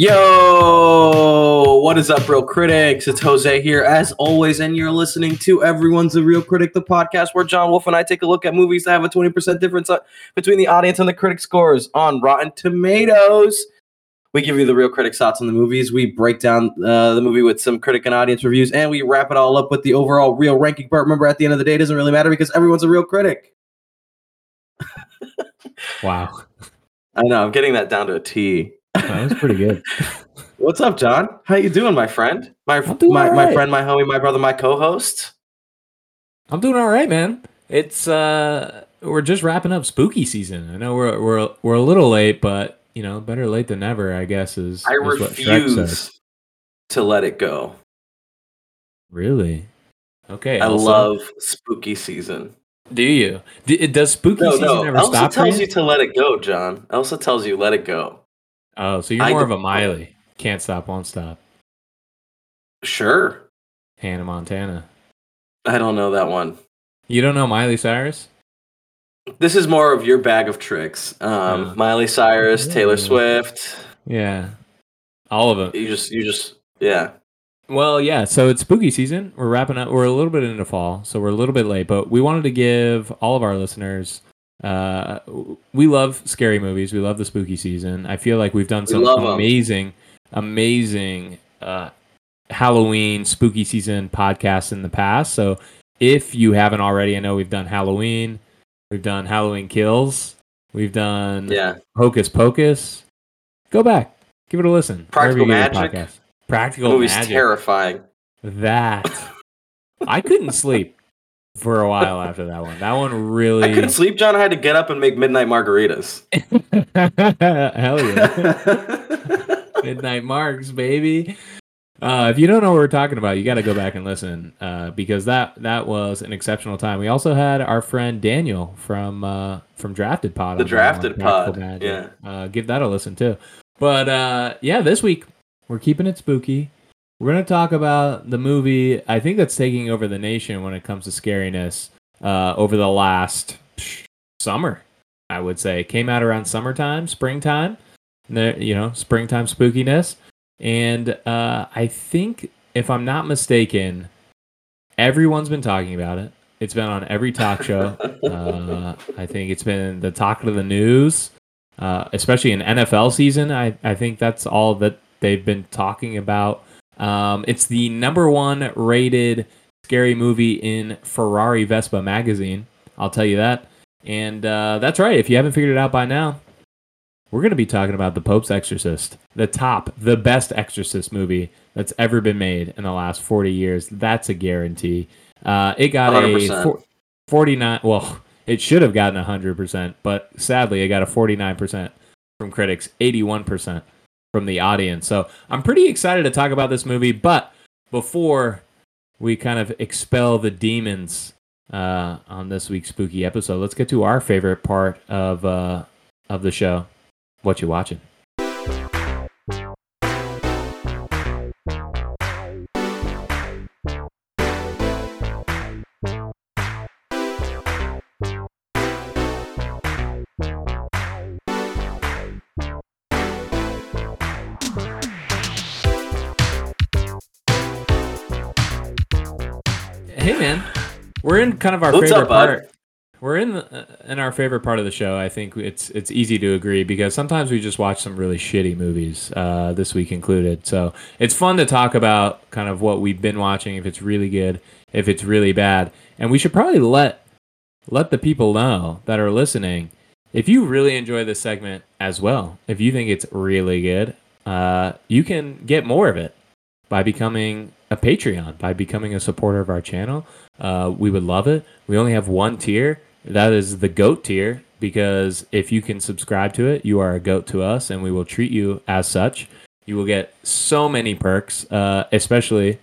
Yo, what is up, reel critics? It's Jose here, as always, and you're listening to Everyone's a Reel Critic, the podcast where Jon Wolf and I take a look at movies that have a 20% difference uh, between the audience and the critic scores on Rotten Tomatoes. We give you the real critic thoughts on the movies. We break down uh, the movie with some critic and audience reviews, and we wrap it all up with the overall real ranking. But remember, at the end of the day, it doesn't really matter because everyone's a reel critic. Wow, I know. I'm getting that down to a T. that was pretty good. What's up, Jon? How you doing, my friend? My doing my, all my friend, my homie, my brother, my co-host. I'm doing all right, man. It's uh, we're just wrapping up spooky season. I know we're we're we're a little late, but you know, better late than never. I guess is. I is what Shrek says. refuse to let it go. Really? Okay. I Elsa. love spooky season. Do you? D- does spooky No, season no. ever Elsa stop? for tells you to let it go, Jon. Elsa tells you let it go. Oh, so you're more of a Miley. Can't stop, won't stop. Sure. Hannah Montana. I don't know that one. You don't know Miley Cyrus? This is more of your bag of tricks. Um, Yeah. Miley Cyrus, Taylor Swift. Yeah. All of them. You just, you just, yeah. Well, yeah. So it's spooky season. We're wrapping up. We're a little bit into fall, so we're a little bit late. But we wanted to give all of our listeners. Uh, we love scary movies. We love the spooky season. I feel like we've done some 'em. amazing, amazing uh, Halloween spooky season podcasts in the past. So if you haven't already, I know we've done Halloween. We've done Halloween Kills. We've done Yeah. Hocus Pocus. Go back, give it a listen. Practical wherever you get your Magic. podcasts. Practical movie's Magic. terrifying. That I couldn't sleep for a while after that one. That one really. I couldn't sleep, John. I had to get up and make midnight margaritas. hell yeah. Midnight Marks, baby. Uh, if you don't know what we're talking about, you got to go back and listen uh, because that that was an exceptional time. We also had our friend Daniel from uh, from Drafted Pod. The Drafted Pod, Magic. yeah. Uh, give that a listen too. But uh, yeah, this week we're keeping it spooky. We're gonna talk about the movie I think that's taking over the nation when it comes to scariness uh, over the last psh, summer. I would say it came out around summertime, springtime. You know, springtime spookiness, and uh, I think if I'm not mistaken, everyone's been talking about it. It's been on every talk show. uh, I think it's been the talk of the news, uh, especially in NFL season. I, I think that's all that they've been talking about. Um, it's the number one rated scary movie in Ferrari Vespa magazine. I'll tell you that. And uh, that's right. If you haven't figured it out by now, we're going to be talking about The Pope's Exorcist, the top, the best Exorcist movie that's ever been made in the last 40 years. That's a guarantee. Uh, it got a 100%. four- 49, well, it should have gotten 100%, but sadly, it got a 49% from critics, 81% from the audience. So I'm pretty excited to talk about this movie, but before we kind of expel the demons uh, on this week's spooky episode, let's get to our favorite part of uh, of the show. What you watching? We're in kind of our What's favorite up, bud? part. We're in the, uh, in our favorite part of the show. I think it's it's easy to agree because sometimes we just watch some really shitty movies, uh, this week included. So it's fun to talk about kind of what we've been watching, if it's really good, if it's really bad, and we should probably let let the people know that are listening if you really enjoy this segment as well. If you think it's really good, uh, you can get more of it by becoming a Patreon, by becoming a supporter of our channel. Uh, we would love it. We only have one tier. That is the GOAT tier because if you can subscribe to it, you are a GOAT to us and we will treat you as such. You will get so many perks, uh, especially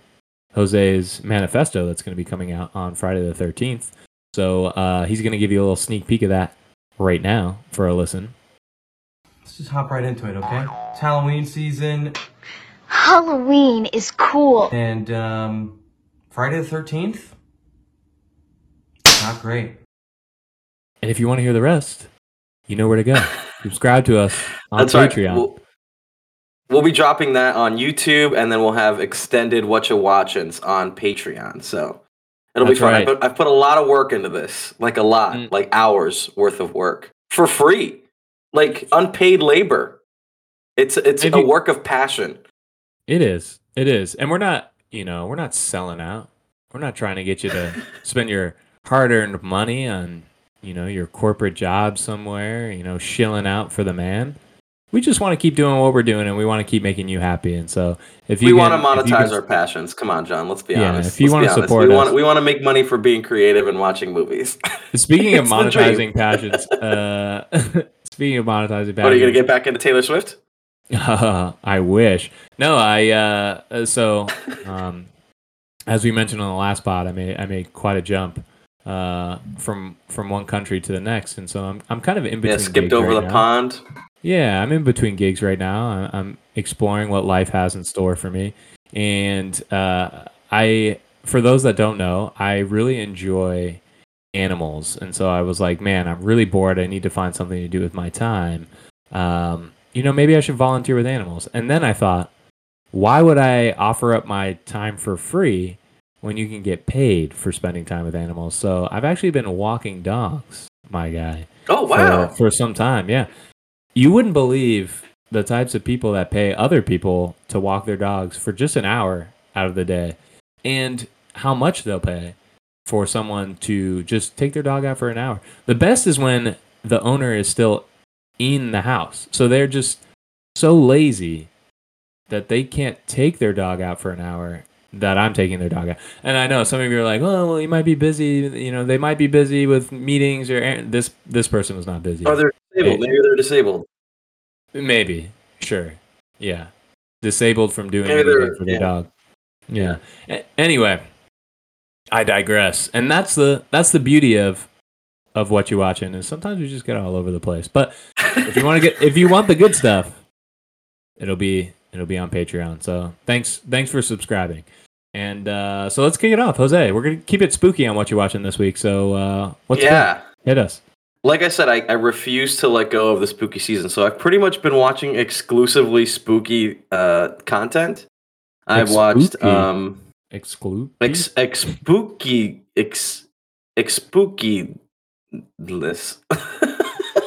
Jose's manifesto that's going to be coming out on Friday the 13th. So uh, he's going to give you a little sneak peek of that right now for a listen. Let's just hop right into it, okay? It's Halloween season, Halloween is cool. and um, Friday the 13th? Not great. And if you want to hear the rest, you know where to go. Subscribe to us on That's right. Patreon. We'll, we'll be dropping that on YouTube, and then we'll have extended what you watchings on Patreon. So it'll That's be fun. I put, I've put a lot of work into this, like a lot, Mm. like hours worth of work for free, like unpaid labor. It's it's Maybe- a work of passion. It is. It is. And we're not, you know, we're not selling out. We're not trying to get you to spend your hard-earned money on, you know, your corporate job somewhere, you know, shilling out for the man. We just want to keep doing what we're doing and we want to keep making you happy. And so if you we want to can- if you monetize can- our passions. Come on, Jon. Let's be Yeah, honest. if you Let's wanna honest. support we us. want we want to make money for being creative and watching movies. Speaking of It's the dream. monetizing passions, uh, speaking of monetizing passions, what are you gonna get back into Taylor Swift? I wish. No, I uh uh, so um as we mentioned on the last pod, I made I made quite a jump uh from from one country to the next and so I'm I'm kind of in between Yeah, skipped gigs over right the now. pond. Yeah, I'm in between gigs right now. I'm exploring what life has in store for me. And uh, I, for those that don't know, I really enjoy animals. And so I was like, man, I'm really bored. I need to find something to do with my time. Um, you know, maybe I should volunteer with animals. And then I thought, why would I offer up my time for free when you can get paid for spending time with animals? So I've actually been walking dogs, my guy Oh wow! for, for some time. Yeah, you wouldn't believe the types of people that pay other people to walk their dogs for just an hour out of the day, and how much they'll pay for someone to just take their dog out for an hour. The best is when the owner is still in the house, so they're just so lazy that they can't take their dog out for an hour that I'm taking their dog out. And I know some of you are like, "Oh, well, you might be busy. You know, they might be busy with meetings or er-" this. This person was not busy. Oh, they're disabled. Maybe they're disabled. Maybe, sure, yeah, disabled from doing Maybe anything for their yeah. dog. Yeah. A- anyway, I digress, and that's the that's the beauty of of what you're watching is sometimes we just get all over the place. But if you want to get if you want the good stuff, it'll be it'll be on Patreon. So thanks thanks for subscribing. And uh, so let's kick it off, Jose. We're gonna keep it spooky on what you're watching this week. So uh, what's yeah. hit us. Like I said, I, I refuse to let go of the spooky season. So I've pretty much been watching exclusively spooky uh, content. I've watched um Exclude. ex, ex spooky ex ex spooky list.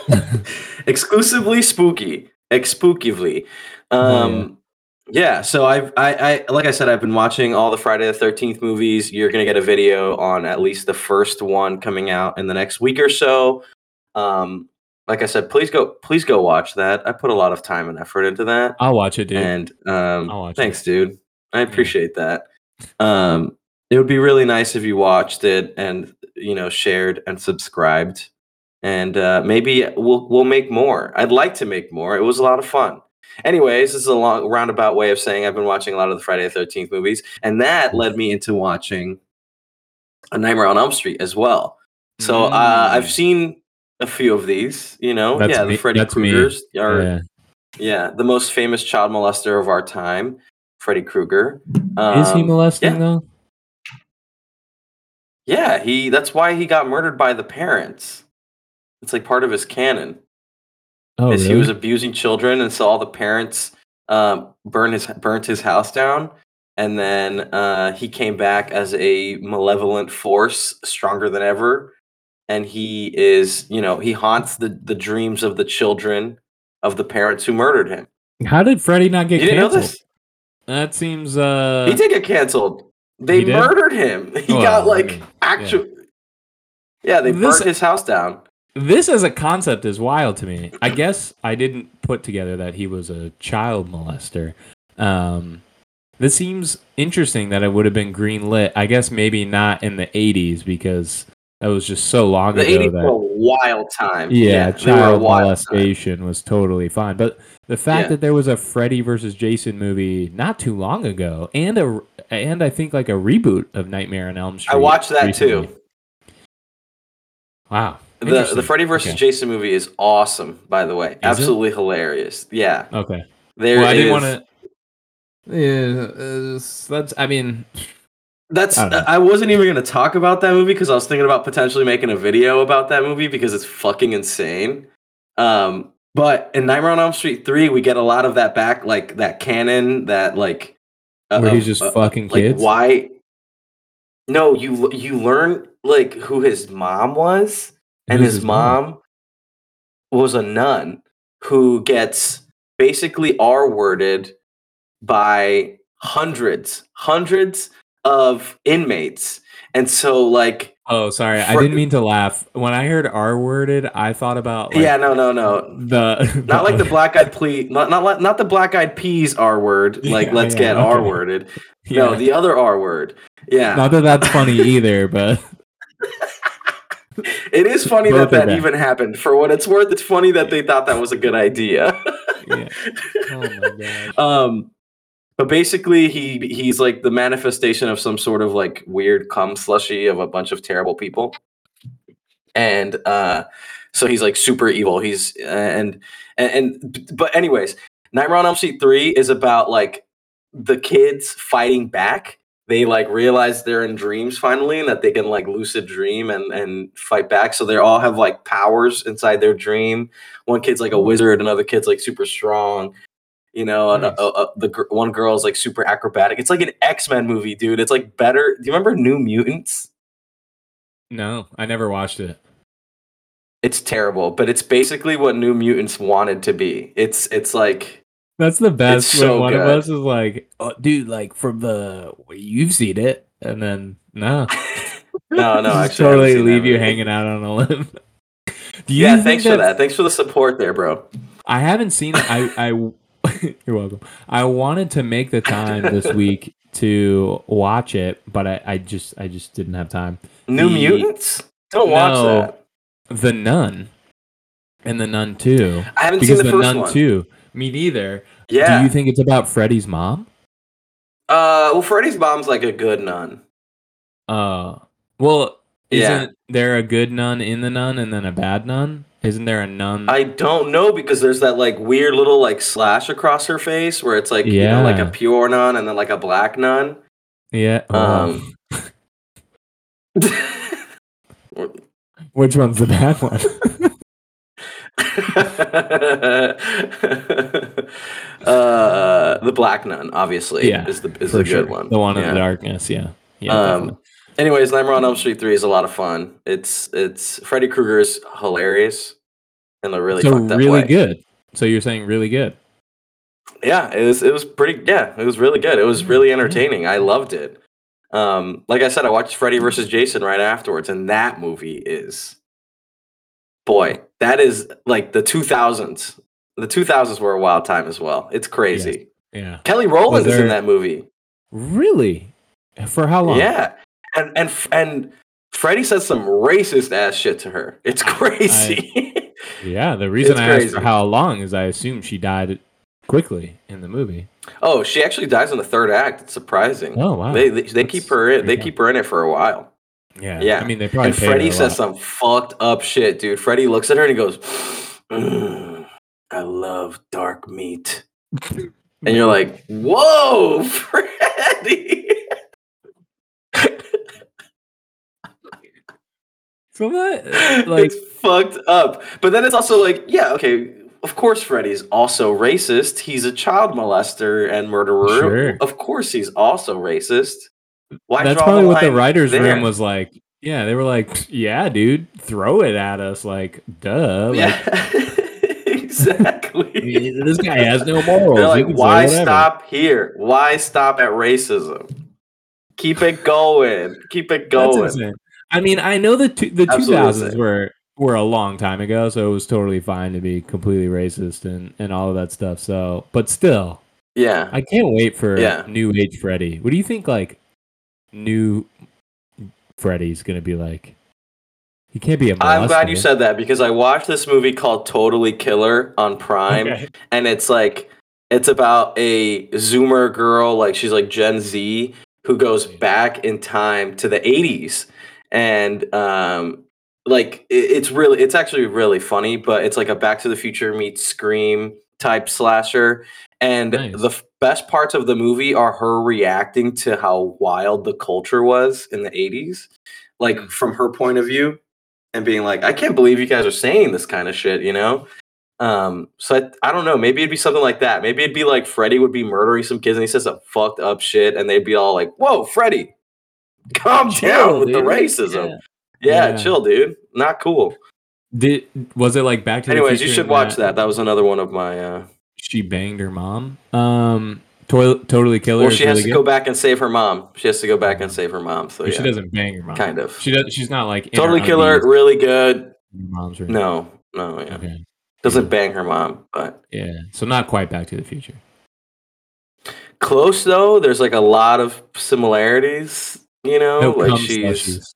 exclusively spooky expookively um yeah so i've I, I like i said i've been watching all the friday the 13th movies you're gonna get a video on at least the first one coming out in the next week or so um like i said please go please go watch that i put a lot of time and effort into that I'll watch it, dude. and um, I'll watch thanks, dude. I appreciate that. Um, it would be really nice if you watched it and you know shared and subscribed, and uh, maybe we'll we'll make more. I'd like to make more. It was a lot of fun. Anyways, this is a long roundabout way of saying I've been watching a lot of the Friday the Thirteenth movies, and that led me into watching A Nightmare on Elm Street as well. So uh, Mm. I've seen a few of these. You know, That's yeah, me- the Freddy. Kruegers are yeah. yeah, the most famous child molester of our time, Freddy Krueger. Um, Is he molesting yeah. though? Yeah, he. That's why he got murdered by the parents. It's like part of his canon. Oh, really? he was abusing children, and so all the parents um, burn his burnt his house down, and then uh, he came back as a malevolent force, stronger than ever. And he is, you know, he haunts the the dreams of the children of the parents who murdered him. How did Freddy not get You canceled? That seems uh he did get canceled. They murdered him. He Well, got I like mean, actual. Yeah, they This- burnt his house down. This as a concept is wild to me. I guess I didn't put together that he was a child molester. Um this seems interesting that it would have been green lit. I guess maybe not in the 80s because that was just so long The ago eighties that were a wild time. Yeah, a child wild time. molestation was totally fine. But the fact Yeah. that there was a Freddy versus Jason movie not too long ago, and a and I think like a reboot of Nightmare on Elm Street. I watched that recently. too. Wow. The the Freddy versus Okay. Jason movie is awesome. By the way, it? absolutely hilarious. Yeah, Okay. there well, I didn't want to. Yeah, uh, that's. I mean, That's I. I, wasn't even going to talk about that movie because I was thinking about potentially making a video about that movie because it's fucking insane. Um, But in Nightmare on Elm Street 3, we get a lot of that back, like that canon, that like Where he's just uh, fucking like kids? why no you you learn like who his mom was and Who's his, mom, was a nun who gets basically r worded by hundreds hundreds of inmates and so like Oh, sorry. I didn't mean to laugh. When I heard R worded, I thought about like, yeah no no no the not like the black eyed plea not not not the black eyed peas r word like Yeah, let's yeah, get r okay. worded yeah. no the other r word yeah Not that that's funny either, but It is funny Both that that even happened. For what it's worth, it's funny that they thought that was a good idea. yeah. Oh my gosh. um, but basically, he he's like the manifestation of some sort of like weird cum slushy of a bunch of terrible people, and uh, so he's like super evil. He's and and, and but anyways, Nightmare on Elm Street three is about like the kids fighting back. They like realize they're in dreams finally, and that they can like lucid dream and and fight back. So they all have like powers inside their dream. One kid's like a wizard, another kid's like super strong. You know, and, uh, Nice. uh, the gr- one girl's like super acrobatic. It's like an X Men movie, dude. It's like better. Do you remember New Mutants? No, I never watched it. It's terrible, but it's basically what New Mutants wanted to be. It's it's like That's the best It's when so one of us is like, oh, dude, like from the you've seen it, and then no, no, no, actually, totally leave you hanging out on a limb. Do you Yeah, thanks for that. Thanks for the support there, bro. I haven't seen it. I, I, you're welcome. I wanted to make the time this week to watch it, but I, I just, I just didn't have time. New The- Mutants? Don't watch No. that. The Nun and the Nun Two, I haven't because seen the, the, first Nun one. Two. Me neither. Yeah. Do you think it's about Freddy's mom? uh, well, Freddy's mom's like a good nun. Uh, well, Yeah. isn't there a good nun in the nun and then a bad nun? Isn't there a nun? I don't know because there's that like weird little like slash across her face where it's like you know like a pure nun and then like a black nun. yeah. Um, Which one's the bad one? uh, the black nun, obviously, Yeah, is the is the sure. good one. The one in the darkness. Yeah. Yeah. Um, anyways, Nightmare on Elm Street three is a lot of fun. It's it's Freddy Krueger is hilarious and a really so fucked up really way. good. So you're saying really good. Yeah, it was it was pretty. Yeah, it was really good. It was really entertaining. I loved it. Um, like I said, I watched Freddy versus Jason right afterwards, and that movie is, boy, that is like the two thousands. The two thousands were a wild time as well. It's crazy. Yeah. Kelly Rowland Was is in that movie. Really? For how long? Yeah, and and and Freddy says some racist ass shit to her. It's crazy. Yeah. The reason I asked for how long is I assume she died quickly in the movie. oh, she actually dies in the third act. It's surprising. Oh wow. They they, they keep her in. They keep her in it for a while. Yeah. yeah. I mean, they probably and Freddy says some fucked up shit, dude. Freddy looks at her and he goes, "Mm, "I love dark meat," and you're like, "Whoa, Freddy!" So what? Like, it's fucked up. But then it's also like, yeah, okay. Of course, Freddy's also racist. He's a child molester and murderer. Sure. Of course, he's also racist. Why that's probably what the writers' there? room was like. Yeah, they were like, "Yeah, dude, throw it at us." Like, duh. Like, Yeah, exactly. this guy has no morals. They're like, why stop here? Why stop at racism? Keep it going. Keep it going. I mean, I know the two, the two thousands were were a long time ago, so it was totally fine to be completely racist and and all of that stuff. So, but still, Yeah. I can't wait for Yeah. new age Freddy. What do you think? Like, new Freddy's gonna be like? He can't be a. I'm glad you said that because I watched this movie called Totally Killer on Prime. Okay. and it's like it's about a zoomer girl like she's like gen z who goes back in time to the 80s and um like it- it's really it's actually really funny but it's like a back to the future meets scream type slasher and Nice. the f- best parts of the movie are her reacting to how wild the culture was in the 80s like Mm. from her point of view and being like i can't believe you guys are saying this kind of shit you know Um, so I, I don't know. Maybe it'd be something like that. Maybe it'd be like Freddy would be murdering some kids and he says some fucked up shit, and they'd be all like, "Whoa, Freddy, calm Chill, down with the racism." Yeah. Yeah. Yeah. chill, dude. Not cool. Did was it like Back to Anyways, the Future? Anyways, you should watch that. That was another one of my. uh She banged her mom. Um, to- totally killer. Well, she has really to good. go back and save her mom. She has to go back and save her mom. So yeah, She doesn't bang her mom. kind of. She does. She's not like Totally killer, really good. mom's room. No, no, yeah. Okay. Doesn't bang her mom, but Yeah. So not quite Back to the Future. close though. There's like a lot of similarities. You know, No like cum she's slushies.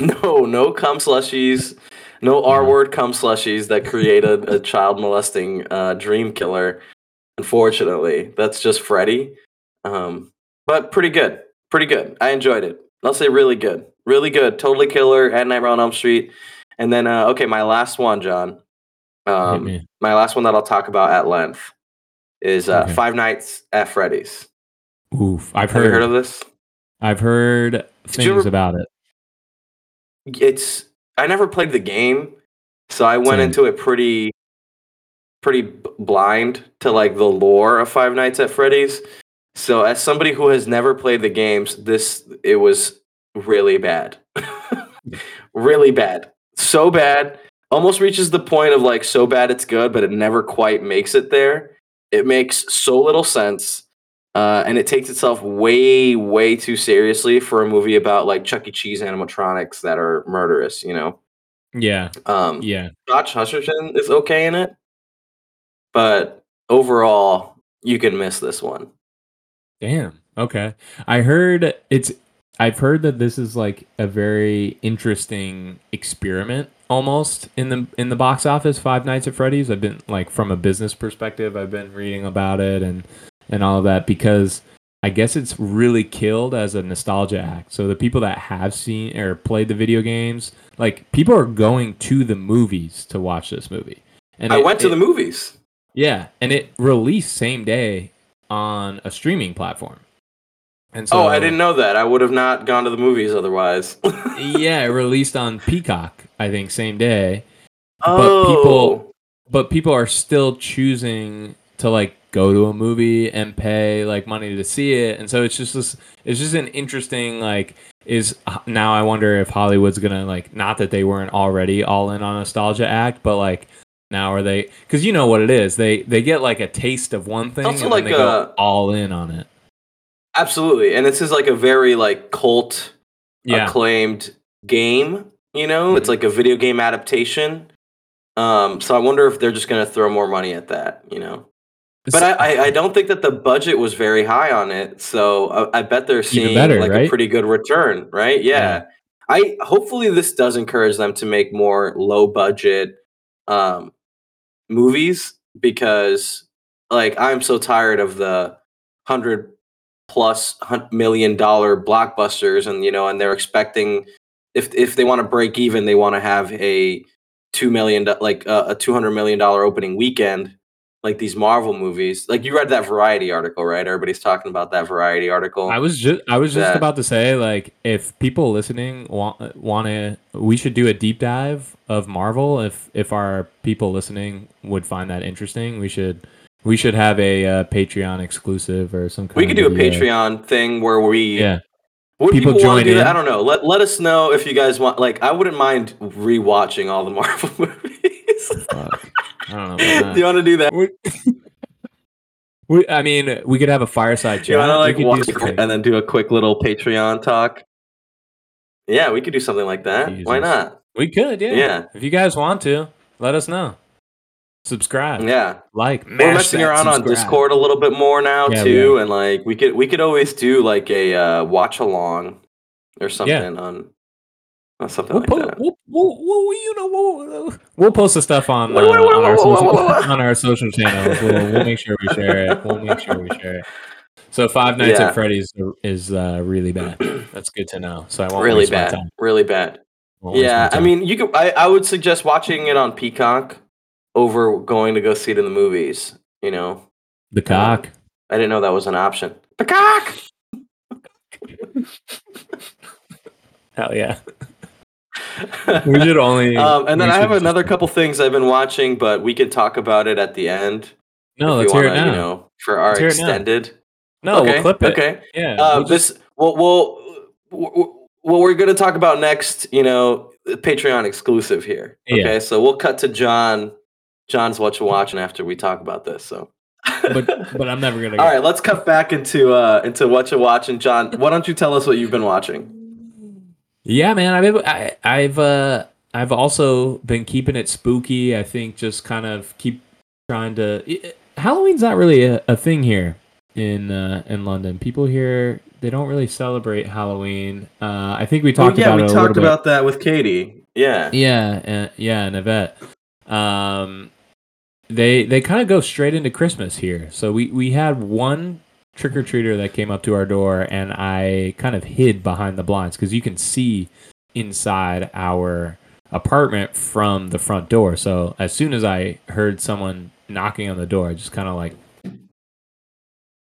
no, no cum slushies, no R word cum slushies that create a, a child molesting uh, dream killer. Unfortunately, that's just Freddy. Um, but pretty good, pretty good. I enjoyed it. I'll say really good, really good. Totally killer at Nightmare on Elm Street. And then, uh, okay, my last one, Jon. Um, my last one that I'll talk about at length is uh, Okay. Five Nights at Freddy's. Oof. I've Have you heard. heard of this? I've heard things ever- about it. It's I never played the game, so I went Same. into it pretty pretty blind to like the lore of Five Nights at Freddy's. So as somebody who has never played the games, this it was really bad. really bad. So bad. Almost reaches the point of like so bad it's good, but it never quite makes it there. It makes so little sense. Uh, and it takes itself way, way too seriously for a movie about like Chuck E. Cheese animatronics that are murderous, you know? Yeah. Um, Yeah. Josh Hutcherson is okay in it, but overall, you can miss this one. Damn. Okay. I heard it's I've heard that this is like a very interesting experiment almost in the in the box office Five Nights at Freddy's. I've been like from a business perspective, I've been reading about it and and all of that because I guess it's really killed as a nostalgia act. So the people that have seen or played the video games, like people are going to the movies to watch this movie. And I it- went to it- the movies. yeah, and it released same day on a streaming platform. And so oh, I didn't know that. I would have not gone to the movies otherwise. yeah, it released on Peacock, I think, same day. oh, But people- oh. But people are still choosing to like go to a movie and pay like money to see it, and so it's just this. It's just an interesting like. Is now I wonder if Hollywood's gonna like not that they weren't already all in on nostalgia act, but like now are they? Because you know what it is. They they get like a taste of one thing Also and like then they go all in on it. absolutely. And this is like a very like cult Yeah, acclaimed game. You know, it's Mhm. like a video game adaptation. Um, so I wonder if they're just going to throw more money at that. You know, but I, I, I don't think that the budget was very high on it. So I, I bet they're seeing better, like a pretty good return, right? Yeah. Yeah. I hopefully this does encourage them to make more low budget um, movies because like I'm so tired of the hundred plus million dollar blockbusters and you know and they're expecting if if they want to break even they want to have a two million like uh, a 200 million dollar opening weekend like these marvel movies like you read that variety article right everybody's talking about that variety article I was just I was just that- about to say like if people listening want want to we should do a deep dive of Marvel if if our people listening would find that interesting we should we should have a uh, Patreon exclusive or some kind we of could do a patreon thing where we yeah Would People people, join to do that? in. I don't know. Let let us know if you guys want. Like, I wouldn't mind rewatching all the Marvel movies. Fuck. I don't know do you want to do that? that. we, I mean we could have a fireside Do you chat want to like We watch and then do a quick little Patreon talk? Yeah, we could do something like that. Why not? we could yeah Yeah. if you guys want to let us know subscribe Yeah, like we're messing that around on. Discord a little bit more now Yeah, too, and like we could we could always do like a uh, watch along or something on, something We'll, like po- that. we'll, we'll, we'll, you know, we'll, we'll post the stuff on, uh, on, our social, whoa, whoa. on our social channels. We'll, we'll make sure we share it. We'll make sure we share it. So Five Nights Yeah. at Freddy's is uh, really bad. That's good to know. So I won't Really bad, time. really bad. Won't Yeah, I mean, you could. I, I would suggest watching it on Peacock over going to go see it in the movies. You know, the cock. I didn't know that was an option. Peacock. Hell yeah. We should only. Um, and then I have just- another couple things I've been watching, but we can talk about it at the end. No, let's you hear it wanna, now. You know, for our Let's hear it now. extended. no, okay, we'll clip it. Okay. Yeah. Uh, we'll just- this well, well, what we're going to talk about next, you know, Patreon exclusive here. Yeah. Okay, so we'll cut to Jon. Jon's what you're watching after we talk about this. So, but but I'm never gonna. all right, let's cut back into uh into what you're watching, Jon. Why don't you tell us what you've been watching? Yeah, man. I've I, I've uh I've also been keeping it spooky. I think just kind of keep trying to. i- Halloween's not really a, a thing here in uh, in London. People here they don't really celebrate Halloween. Uh, I think we Oh talked yeah, about we it talked about that with Katie. Yeah. Yeah, and, yeah, and Yvette. Um, they they kind of go straight into Christmas here. So we we had one trick or treater that came up to our door, and I kind of hid behind the blinds because you can see inside our apartment from the front door. So as soon as I heard someone knocking on the door, I just kind of like.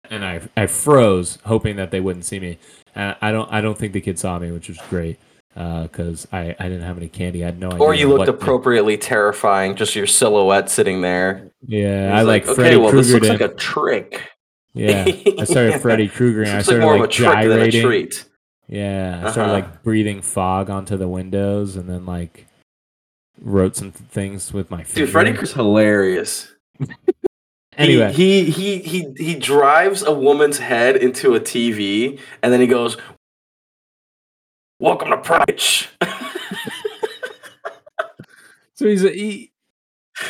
And I I froze, hoping that they wouldn't see me. And I don't I don't think the kid saw me, which was great uh, because I, I didn't have any candy. I had no idea. Or you looked appropriately terrifying, just your silhouette sitting there. Yeah, I like, okay, Freddy well, this Krueger. looks like a trick. Yeah, I started Freddy Krueger and I like started more like of a trick than a gyrating. treat. Yeah, I started Uh-huh. like breathing fog onto the windows and then like wrote some th- things with my finger. Dude, Freddy Krueger's hilarious. Anyway, he, he he he he drives a woman's head into a TV, and then he goes, "Welcome to Price." so he's a he,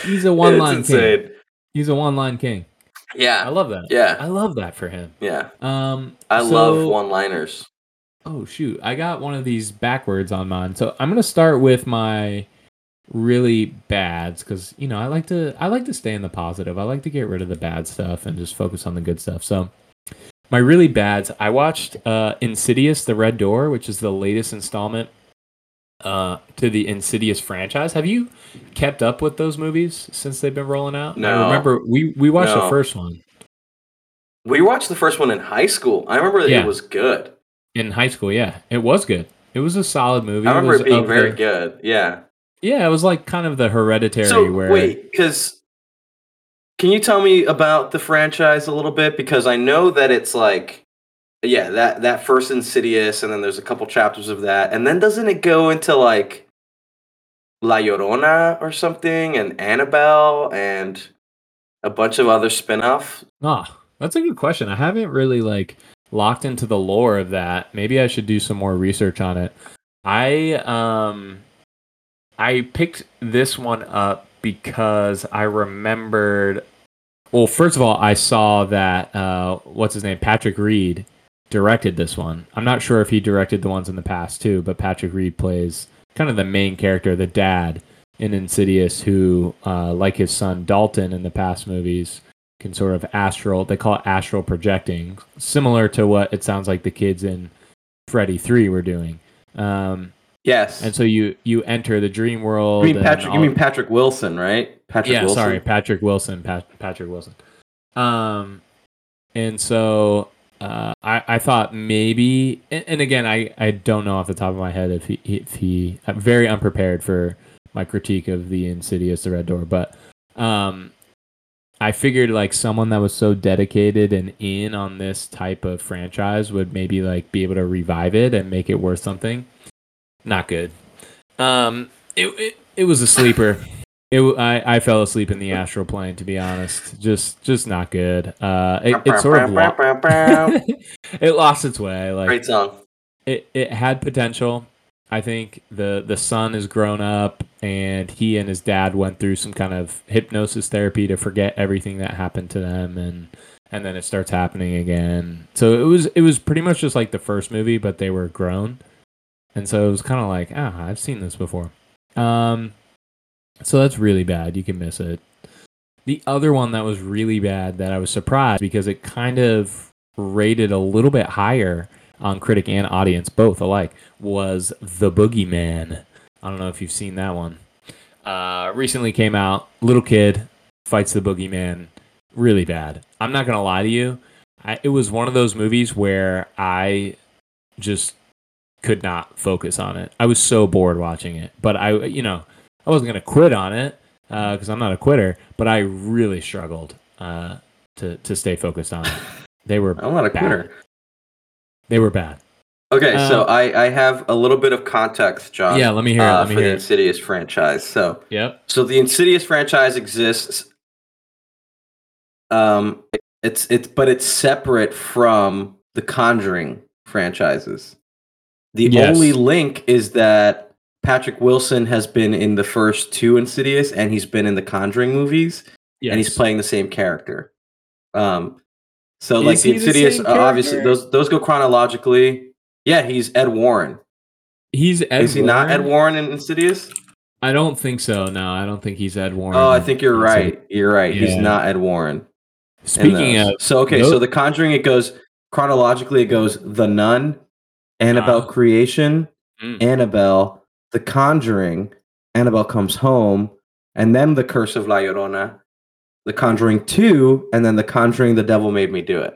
he's a one line king. He's a one line king. I love that. yeah, I love that for him. yeah. Um, I so- love one-liners. Oh shoot, I got one of these backwards on mine. So I'm gonna start with my really bads because you know I like to I like to stay in the positive. I like to get rid of the bad stuff and just focus on the good stuff. So my really bads, I watched uh, Insidious: The Red Door, which is the latest installment uh, to the Insidious franchise. Have you kept up with those movies since they've been rolling out? No. I remember we we watched the first one We watched the first one in high school. I remember that Yeah. it was good. in high school. Yeah, it was good. It was a solid movie. I remember was it being very the- good. Yeah. Yeah, it was like kind of the hereditary So where wait, because can you tell me about the franchise a little bit? Because I know that it's like, yeah, that that first Insidious, and then there's a couple chapters of that, and then doesn't it go into like La Llorona or something, and Annabelle, and a bunch of other spin-off? Ah, that's a good question. I haven't really like locked into the lore of that. Maybe I should do some more research on it. I um I picked this one up because I remembered well, first of all, I saw that uh what's his name? Patrick Reed directed this one. I'm not sure if he directed the ones in the past too, but Patrick Reed plays kind of the main character, the dad in Insidious who uh like his son Dalton in the past movies can sort of astral they call it astral projecting similar to what it sounds like the kids in freddy 3 were doing um, Yes. and so you you enter the dream world you mean Patrick? You mean Patrick Wilson, right? Patrick yeah Wilson. sorry patrick wilson Pat, patrick wilson um and so uh, I, I thought maybe and, and again I, I don't know off the top of my head if he if he I'm very unprepared for my critique of the insidious the red door but um I figured like someone that was so dedicated and in on this type of franchise would maybe like be able to revive it and make it worth something. Not good. Um, it it, it was a sleeper. It I I fell asleep in the astral plane to be honest. Just just not good. Uh, it, it sort of lo- it lost its way. Like Great song. it, it had potential. I think the the son has grown up and he and his dad went through some kind of hypnosis therapy to forget everything that happened to them and and then it starts happening again. So it was it was pretty much just like the first movie but they were grown. And so it was kind of like, ah, I've seen this before. Um so that's really bad. You can miss it. The other one that was really bad that I was surprised because it kind of rated a little bit higher on critic and audience, both alike, was The Boogeyman. I don't know if you've seen that one. Uh, recently came out. Little kid fights the Boogeyman. Really bad. I'm not gonna lie to you. I, it was one of those movies where I just could not focus on it. I was so bored watching it, but I, you know, I wasn't gonna quit on it because I'm not a quitter. But I really struggled uh, to to stay focused on it. They were I'm not a bad. quitter. They were bad. Okay, so Um, I, I have a little bit of context, Jon. Yeah, let me hear it, uh, let me for hear the it. Insidious franchise. So, Yep. so the Insidious franchise exists. Um, it's it's but it's separate from the Conjuring franchises. The Yes. only link is that Patrick Wilson has been in the first two Insidious, and he's been in the Conjuring movies, Yes. and he's playing the same character. Um, so like Is the he the Insidious, same uh, obviously those those go chronologically. Yeah, he's Ed Warren. He's Ed. Is he not Ed Warren? Warren in Insidious? I don't think so. No, I don't think he's Ed Warren. Oh, I think you're right. You're right. He's not Ed Warren. Speaking of, so okay, so the Conjuring it goes chronologically. It goes The Nun, Annabelle Ah. Creation, Mm. Annabelle, The Conjuring, Annabelle Comes Home, and then The Curse of La Llorona, The Conjuring Two, and then The Conjuring: The Devil Made Me Do It.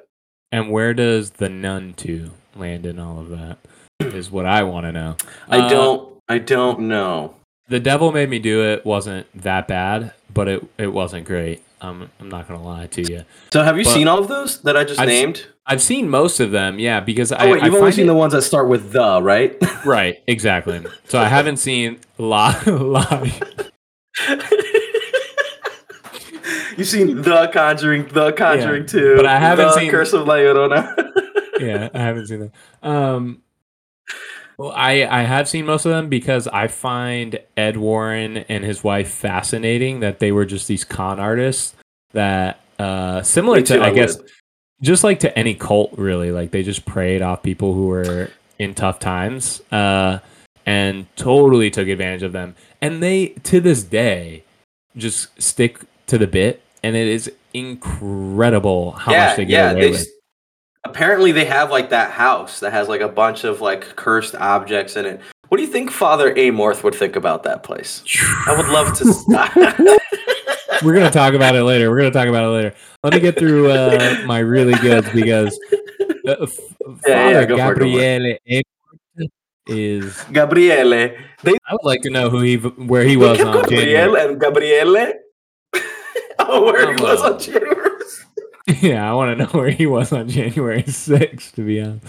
and where does the Nun two land in all of that? Is what I want to know. I Uh, don't. I don't know. The Devil Made Me Do It wasn't that bad, but it it wasn't great. I'm I'm not gonna lie to you. So have you but- seen all of those that I just I've named? I've seen most of them, yeah, because I. Oh wait, you've only seen it- the ones that start with the, right? right, exactly. So I haven't seen la lot. You've seen The Conjuring, The Conjuring Yeah, 2, but I haven't the seen- Curse of La Llorona. yeah, I haven't seen that. Um, well, I I have seen most of them because I find Ed Warren and his wife fascinating. That they were just these con artists that uh similar Me to I, I guess would. just like to any cult really. Like they just preyed off people who were in tough times uh and totally took advantage of them. And they to this day just stick to the bit and it is incredible how yeah, much they get yeah. away They, with. Apparently, they have like that house that has like a bunch of like cursed objects in it. What do you think Father Amorth would think about that place? I would love to. We're gonna talk about it later. We're gonna talk about it later. Let me get through uh, my really goods because uh, F- Yeah, yeah, Father go. Gabriele Amorth is. Gabriele. They, I would like to know who he where he they was on Gabriele January. and Gabriele. oh, where he Oh, was well. on January. Yeah, I want to know where he was on January 6th. To be honest,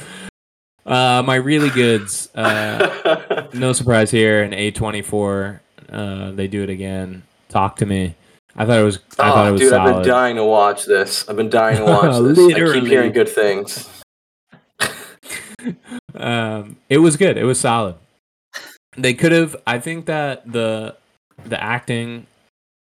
uh, my really goods. Uh, no surprise here. An A twenty four. Uh, they do it again. Talk to me. I thought it was. I thought it oh, was dude, I've been dying to watch this. I've been dying to watch this. I keep hearing good things. um, it was good. It was solid. They could have. I think that the the acting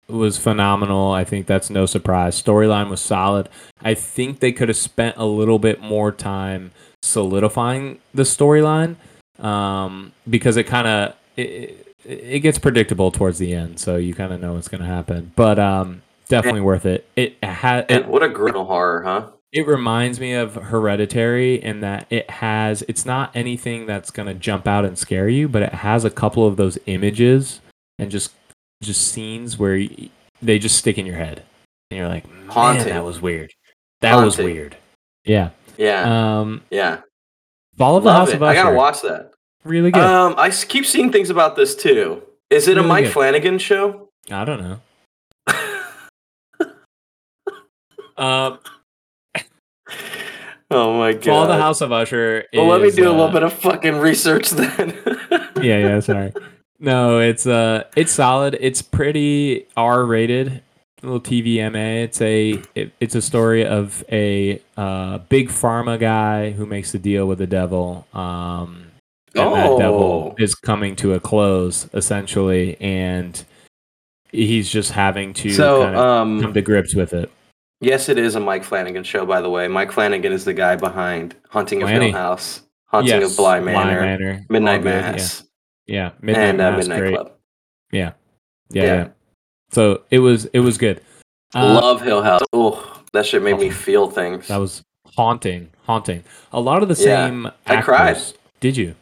was phenomenal. I think that's no surprise. Storyline was solid. I think they could have spent a little bit more time solidifying the storyline um, because it kind of it, it it gets predictable towards the end, so you kind of know what's going to happen. But um, definitely worth it. It had it, And what a griddle horror, huh? it reminds me of hereditary in that it has it's not anything that's going to jump out and scare you but it has a couple of those images and just just scenes where y they just stick in your head and you're like man that was weird that was weird yeah Yeah, um yeah. fall of the house it. of Usher. I gotta watch that. really good Um, I s- keep seeing things about this too. Is it a Mike good. Flanagan show? i don't know um oh my god. fall of the house of usher Well, let me is, do a little uh, bit of fucking research then. yeah, yeah, sorry. No, it's uh it's solid. It's pretty R rated. Little TVMA. It's a it, it's a story of a uh big pharma guy who makes a deal with the devil. Um and that devil Oh. is coming to a close essentially and he's just having to So, kind of come um, to grips with it. yes, it is a Mike Flanagan show, by the way. Mike Flanagan is the guy behind Haunting of Lanny. Hill House, Haunting yes, of Bly Manor, all Midnight. Mass, Yeah, Midnight and uh, Midnight great. Club. Yeah. Yeah, Yeah. yeah. So it was it was good. Uh, Love Hill House. Oh, that shit made me Oh. feel things. That was haunting, haunting. A lot of the Yeah, same. I cried. Did you?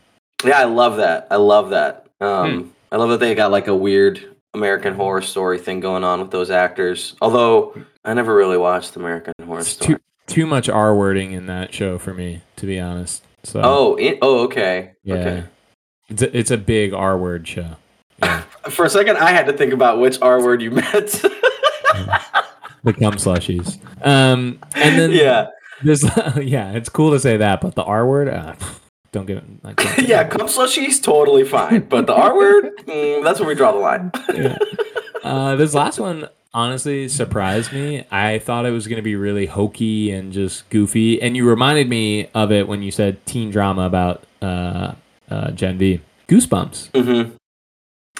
Yeah, I love that. I love that. Um, Hmm. I love that they got like a weird American Horror Story thing going on with those actors. Although I never really watched American Horror It's Story. too too much R wording in that show for me, to be honest. So Oh, in, oh, okay. yeah, Okay. It's a, it's a big R word show. Yeah. For a second, I had to think about which R word you meant. the cum slushies. Um, and then yeah, this yeah, it's cool to say that, but the R word, uh, don't get it. Yeah. Cum slushies totally fine, but the R word, mm, that's where we draw the line. yeah. Uh, this last one honestly surprised me. I thought it was going to be really hokey and just goofy, and you reminded me of it when you said teen drama about uh, uh, Gen V. Goosebumps. hmm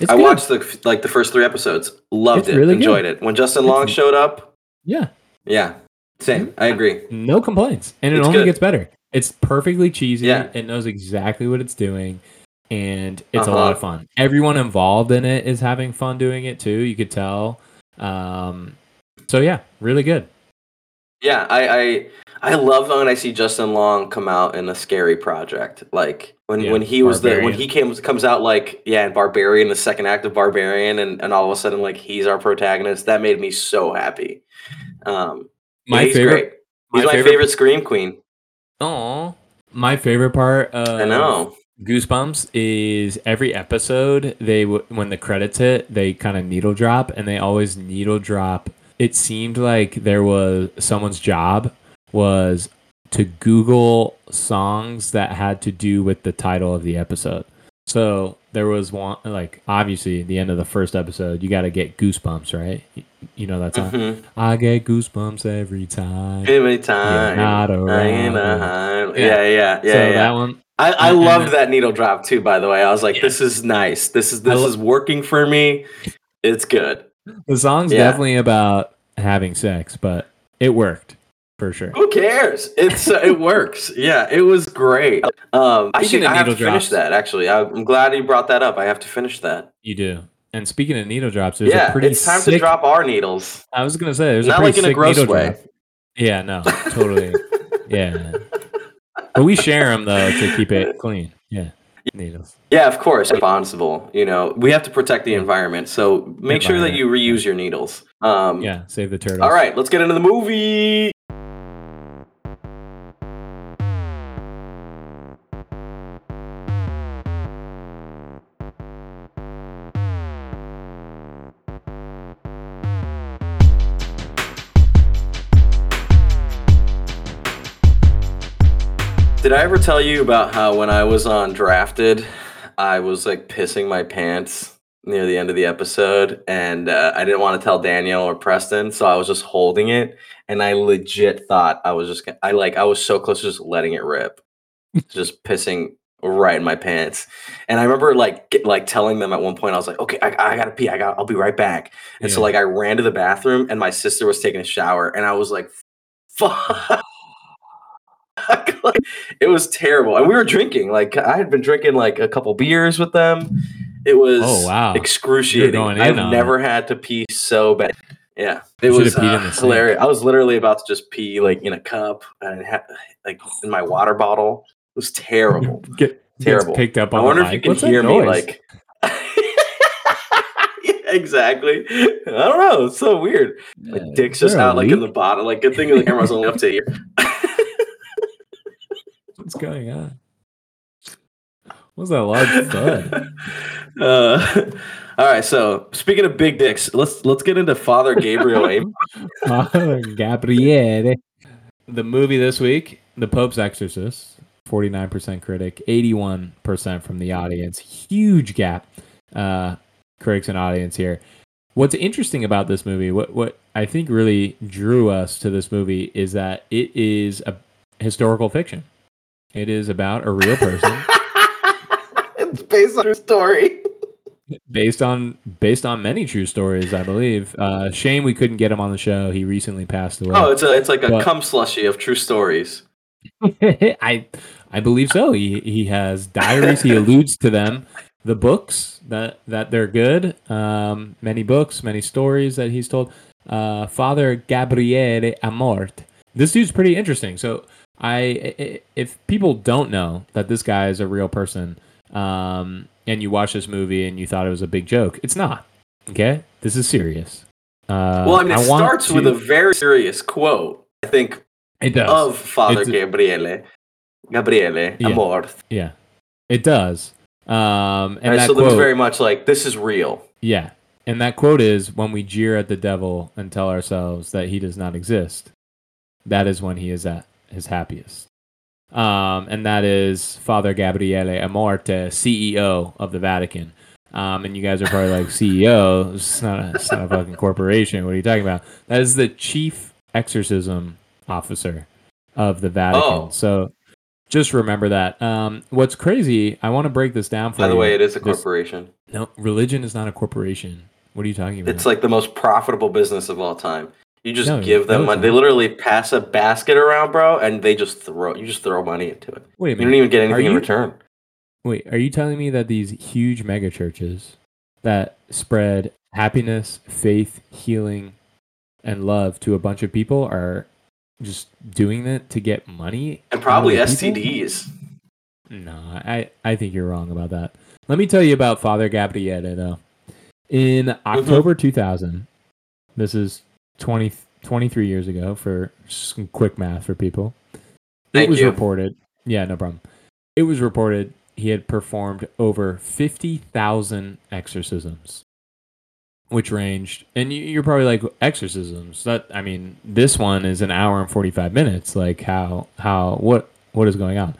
It's I good. watched the like the first three episodes, loved It's it, really enjoyed good. it. When Justin Long It's- showed up, Yeah, yeah, same. I agree. no complaints, and it It's only good. gets better. It's perfectly cheesy. Yeah. It knows exactly what it's doing, and it's a Uh-huh. lot of fun. Everyone involved in it is having fun doing it too. You could tell. Um, so yeah, really good. Yeah, I, I I love when I see Justin Long come out in a scary project. Like when, Yeah, when he was the when he came comes out like yeah, in Barbarian, the second act of Barbarian, and, and all of a sudden like he's our protagonist. That made me so happy. Um, My he's favorite. great. He's my, favorite, scream queen. Oh, my favorite part of I know. Goosebumps is every episode they w- when the credits hit they kind of needle drop and they always needle drop. It seemed like there was someone's job was to Google songs that had to do with the title of the episode. So there was one like obviously the end of the first episode you got to get goosebumps right. You, you know that song. Mhm. I get goosebumps every time. Every time. not I ain't around. behind. Yeah. Yeah, yeah, yeah. so yeah. that one I, I and- and then- that needle drop too. By the way, I was like, Yeah. this is nice. This is this lo- is working for me. It's good. The song's Yeah. definitely about having sex, but it worked for sure. Who cares? It's uh, it works. Yeah, it was great. Um, I should I have to needle finish that. Actually, I'm glad you brought that up. I have to finish that. You do. And speaking of needle drops, there's a yeah, pretty it's time sick, to drop our needles. I was gonna say there's Not a like in a gross way. drop. Yeah, no, totally. yeah, but we share them though to keep it clean. Yeah, needles. Yeah, of course, responsible. You know, we have to protect the environment. So make sure that you reuse your needles. Um, Yeah, save the turtles. All right, let's get into the movie. Did I ever tell you about how when I was on drafted, I was like pissing my pants near the end of the episode, and uh, I didn't want to tell Daniel or Preston, so I was just holding it, and I legit thought I was just, I like, I was so close to just letting it rip, just pissing right in my pants, and I remember like, get, like telling them at one point, I was like, okay, I, I gotta pee, I got, I'll be right back, and so like I ran to the bathroom, and my sister was taking a shower, and I was like, fuck. like, it was terrible. And we were drinking. Like I had been drinking like a couple beers with them. It was Oh, wow. excruciating. I've never had to pee so bad. Yeah. It You was uh, in the sink. hilarious. I was literally about to just pee like in a cup and ha- like in my water bottle. It was terrible. Get Terrible. picked up I on wonder if you can What's hear me like Yeah, exactly. I don't know. It's so weird. My Uh, dick's just out like in the leak? bottom. Like good thing the camera's only up to here. What's going on? What's that large thud? Uh, all right. So speaking of big dicks, let's let's get into Father Gabriel Father Gabriele. The movie this week, The Pope's Exorcist, 49% critic, 81% from the audience. Huge gap, uh, critics and audience here. What's interesting about this movie, what, what I think really drew us to this movie, is that it is a historical fiction. It is about a real person it's based on her story. based on based on many true stories, I believe. Uh, shame we couldn't get him on the show. He recently passed away. Oh, it's a it's like a But- cum slushy of true stories. I I believe so. He he has diaries. he alludes to them. The books that that they're good. Um, many books, many stories that he's told. Uh, Father Gabriele Amorth. This dude's pretty interesting. So I, i- if people don't know that this guy is a real person, um, and you watch this movie and you thought it was a big joke, it's not. Okay, this is serious. Uh, Well, I mean, it want starts with a very serious quote. I think it does. of Father It's- Gabriele. Gabriele Yeah. Amor. Yeah, it does. Um, and Right, that so quote, very much like this is real. yeah, and that quote is when we jeer at the devil and tell ourselves that he does not exist, that is when he is at his happiest. Um, and that is Father Gabriele Amorte, CEO of the Vatican. Um, and you guys are probably like, CEO? It's not, a, it's not a fucking corporation. What are you talking about? That is the chief exorcism officer of the Vatican. Oh. So just remember that. Um, what's crazy, I want to break this down for By the you. way, it is a This- corporation. no, religion is not a corporation. What are you talking about? It's like the most profitable business of all time. You just No, give them money. They literally pass a basket around, bro, and they just throw. You just throw money into it. wait You minute. don't even get anything in return. Wait, are you telling me that these huge mega churches that spread happiness, faith, healing, and love to a bunch of people are just doing it to get money? And probably the people? STDs. No, I, I think you're wrong about that. Let me tell you about Father Gabriele, though. In mm-hmm. October 2000, this is 20, 23 years ago for some quick math for people. Thank it was you. reported. Yeah, no problem. It was reported he had performed over 50,000 exorcisms, which ranged, and you- you're probably like, exorcisms? That, I mean, this one is an hour and 45 minutes. Like, how, how, what, what is going on?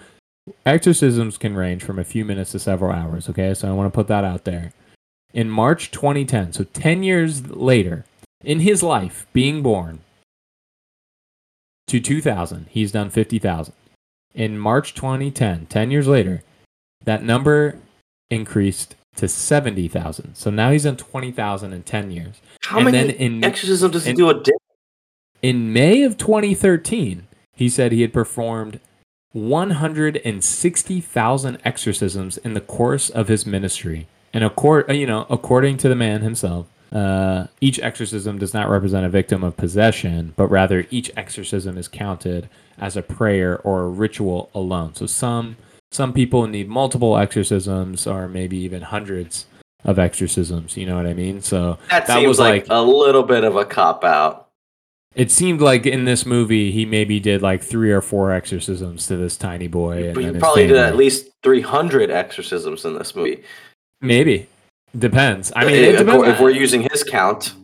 Exorcisms can range from a few minutes to several hours, okay? So I want to put that out there. In March 2010, so 10 years later, in his life, being born to 2000, he's done 50,000. In March 2010, 10 years later, that number increased to 70,000. So now he's done 20,000 in 10 years. How And many in- exorcisms does he in- do a day? In May of 2013, he said he had performed 160,000 exorcisms in the course of his ministry. And accord, you know, according to the man himself, uh, each exorcism does not represent a victim of possession, but rather each exorcism is counted as a prayer or a ritual alone. So some some people need multiple exorcisms, or maybe even hundreds of exorcisms. You know what I mean? So That, that seems was like, like- a little bit of a cop out. It seemed like in this movie he maybe did like three or four exorcisms to this tiny boy. and But you probably did at least 300 exorcisms in this movie. maybe depends. I mean, it if depends, we're- if we're using his count.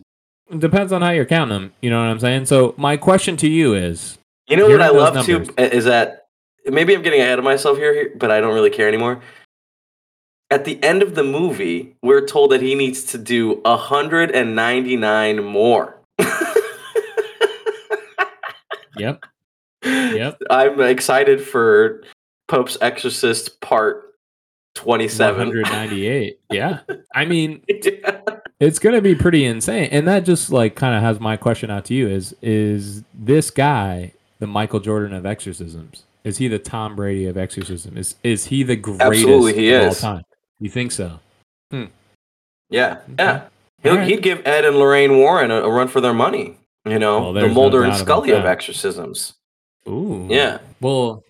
depends on how you're counting them. You know what I'm saying? So my question to you is, You know what I love numbers. too is that maybe I'm getting ahead of myself here, here, but I don't really care anymore. At the end of the movie, we're told that he needs to do 199 more. yep, Yep. I'm excited for Pope's Exorcist Part 27. 198. Yeah, I mean, it's gonna be pretty insane, and that just like kind of has my question out to you: is is this guy the Michael Jordan of exorcisms? Is he the Tom Brady of exorcism? Is is he the greatest Absolutely, he of is. all time? You think so? yeah, yeah. Okay. He'll, Alright. He'd give Ed and Lorraine Warren a, a run for their money. You know, Well, the there's no Mulder and Scully of exorcisms. Ooh. Yeah. Well,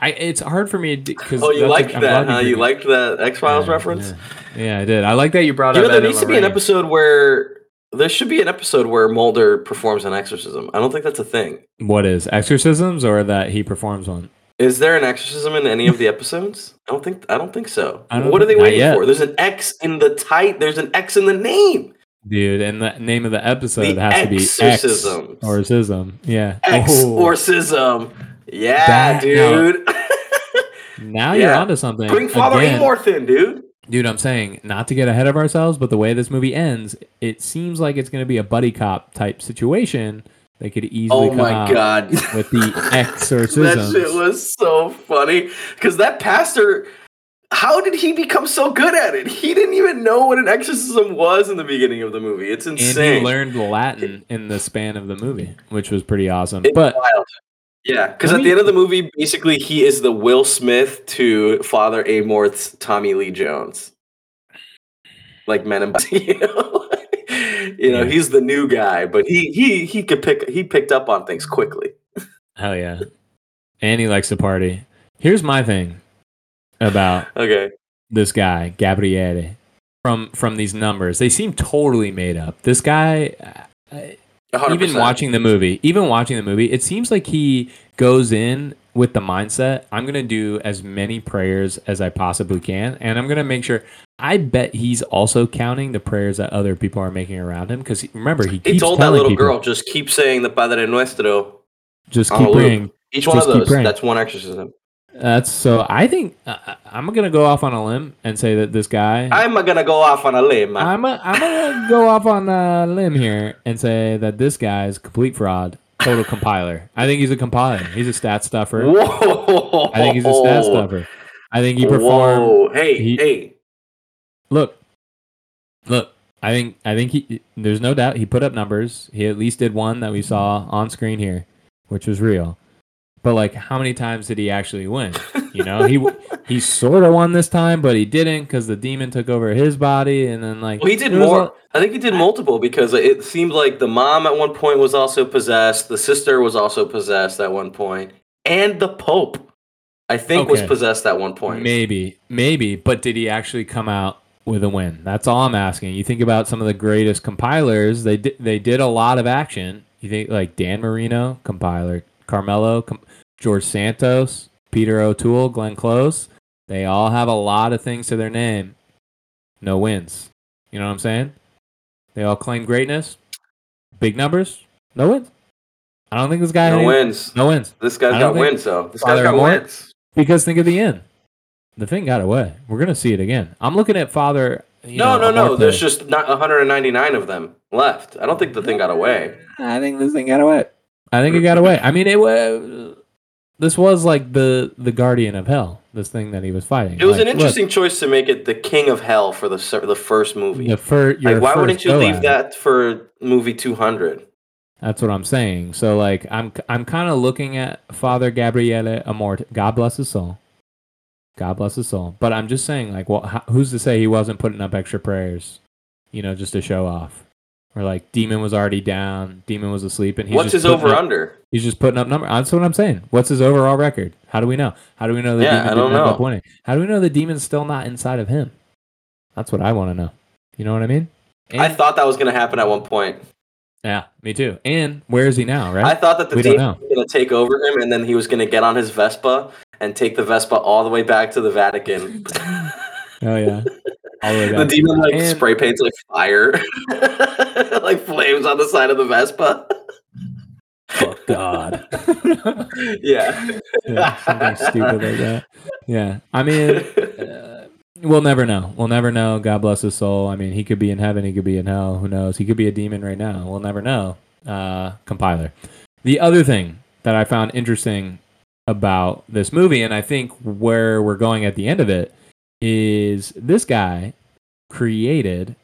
I it's hard for me because Oh, you liked that, huh? You liked that X Files reference? Yeah. Yeah, I did. I like that you brought You know, up. there needs to be an episode where there should be an episode where Mulder performs an exorcism. I don't think that's a thing. What is exorcisms or that he performs one? Is there an exorcism in any of the episodes? I don't think. I don't think so. Don't what are they waiting for? There's an X in the tight. There's an X in the name. Dude, and the name of the episode The has to be exorcism Exorcisms. or Sism. Yeah. X Oh, or. Yeah, That- dude. now you're Yeah. onto something. Bring Father Again, Amorth in, dude. Dude, I'm saying not to get ahead of ourselves, but the way this movie ends, it seems like it's going to be a buddy cop type situation. They could easily Oh come my god. with the exorcism, that shit was so funny because that pastor how did he become so good at it he didn't even know what an exorcism was in the beginning of the movie it's insane. and he learned Latin in the span of the movie, which was pretty awesome. It's But wild yeah because at the end of the movie basically he is the will smith to father amorth's tommy lee jones like men in Black, you know you know he's the new guy but he he he could pick he picked up on things quickly hell yeah, and he likes to party. Here's my thing about okay this guy Gabriele from from these numbers. They seem totally made up. This guy, uh, 100%. even watching the movie, even watching the movie, it seems like he goes in with the mindset I'm gonna do as many prayers as I possibly can, and I'm gonna make sure. I bet he's also counting the prayers that other people are making around him because remember he He keeps told that little people, girl, just keep saying the Padre Nuestro. just keep a loop. praying. Each one of keep those. That's one exorcism. That's so. I think uh, I'm gonna go off on a limb and say that this guy. I'm gonna go off on a limb. I'm a, I'm gonna go off on a limb here and say that this guy is complete fraud, total compiler. I think he's a compiler. He's a stat stuffer. Whoa! I think he's a stat stuffer. I think he performed. Whoa! Hey, he- hey! Look, look. I think I think he. There's no doubt he put up numbers. He at least did one that we saw on screen here, which was real. But like, how many times did he actually win? You know, he he sort of won this time, but he didn't because the demon took over his body, and then like Well, he did more. I think he did multiple because it seemed like the mom at one point was also possessed. The sister was also possessed at one point, and the Pope, I think, was possessed at one point. Maybe, maybe, but did he actually come out with a win? That's all I'm asking. You think about some of the greatest compilers; they did they did a lot of action. You think like Dan Marino, compiler, Carmelo, George Santos, Peter O'Toole, Glenn Close. They all have a lot of things to their name. No wins. You know what I'm saying? They all claim greatness. Big numbers. No wins. I don't think this guy No any- wins. No wins. This guy's got wins, though. This Father guy's got Amor- wins. Because think of the end. The thing got away. We're gonna see it again. I'm looking at Father. You No, know, no, no. There's just not 199 of them left. I don't think the thing got away. I think this thing got away. I think it got away. I mean, it was. This was like the the guardian of hell. This thing that he was fighting. It was Like, an interesting choice to make it the King of Hell for the the first movie. The fir- your like, why first wouldn't you leave that for movie 200? That's what I'm saying. So like, I'm I'm kind of looking at Father Gabriele Amorte. God bless his soul. God bless his soul. But I'm just saying, like, well, how, who's to say he wasn't putting up extra prayers, you know, just to show off? Or like, Demon was already down, Demon was asleep, and he's What's just his over up- under? He's just putting up number. That's what I'm saying. What's his overall record? How do we know? How do we know the Yeah, demon I don't know. winning? How do we know the demon's still not inside of him? That's what I want to know. You know what I mean? And, I thought that was going to happen at one point. yeah, me too. And where is he now? Right? I thought that the We demon was going to take over him, and then he was going to get on his Vespa and take the Vespa all the way back to the Vatican. oh yeah. All the way the demon like And- spray paints like fire, like flames on the side of the Vespa. Fuck God. yeah. yeah, something stupid like that. Yeah, I mean, uh, we'll never know. We'll never know. God bless his soul. I mean, he could be in heaven. He could be in hell. Who knows? He could be a demon right now. We'll never know. Uh, compiler. The other thing that I found interesting about this movie, and I think where we're going at the end of it, is this guy created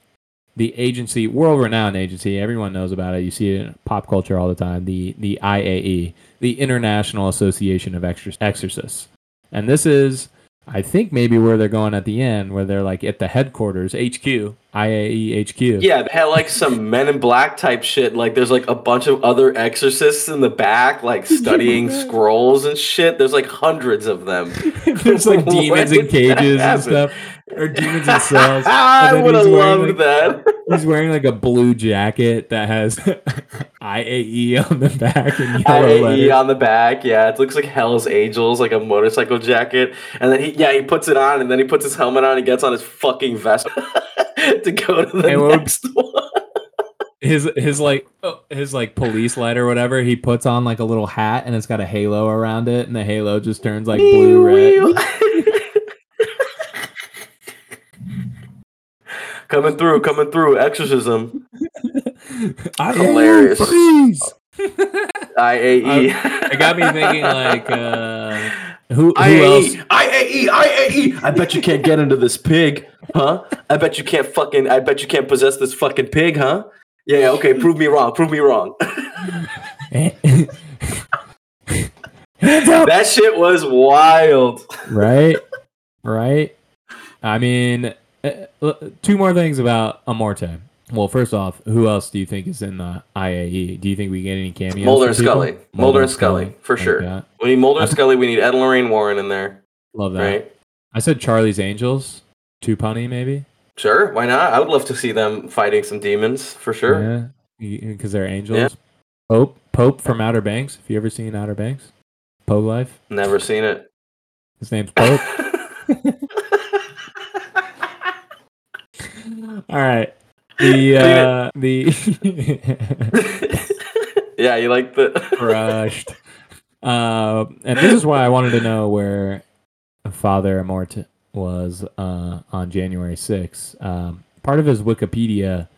the agency, world renowned agency. Everyone knows about it. You see it in pop culture all the time. The the IAE, the International Association of Exorcists, and this is, I think, maybe where they're going at the end, where they're like at the headquarters, HQ, IAE HQ. Yeah, they had like some Men in Black type shit. Like, there's like a bunch of other exorcists in the back, like studying scrolls and shit. There's like hundreds of them. There's like demons in cages and stuff, or demons in cells. I And then would have he's wearing, loved like- that. He's wearing like a blue jacket that has IAE on the back and yellow IAE letters. on the back, yeah, it looks like Hell's Angels, like a motorcycle jacket. And then he, yeah, he puts it on, and then he puts his helmet on. and gets on his fucking vest to go to the And next one. his his like his like police light or whatever he puts on like a little hat and it's got a halo around it and the halo just turns like blue red coming through, coming through, exorcism. I Hilarious. please IAE. it got me thinking like uh who who IAE, else IAE, IAE. I bet you can't get into this pig, huh? I bet you can't fucking. I bet you can't possess this fucking pig, huh? Yeah, yeah, okay. Prove me wrong. Prove me wrong. that shit was wild. right right i mean uh, uh, two more things about amorte well first off who else do you think is in the iae do you think we get any cameos Mulder and? Scully. Mulder and Scully, for Like sure. that. We need Mulder and Scully. We need Ed and Lorraine Warren in there, love that right? i said charlie's angels two punny maybe Sure. Why not? I would love to see them fighting some demons for sure. yeah because they're angels pope pope from outer banks have you ever seen outer banks Pope life. Never seen it. His name's Pope. All right. The uh, the yeah, you like the crushed. Uh, and this is why I wanted to know where Father Amorth was uh, on January 6th. Um, part of his Wikipedia,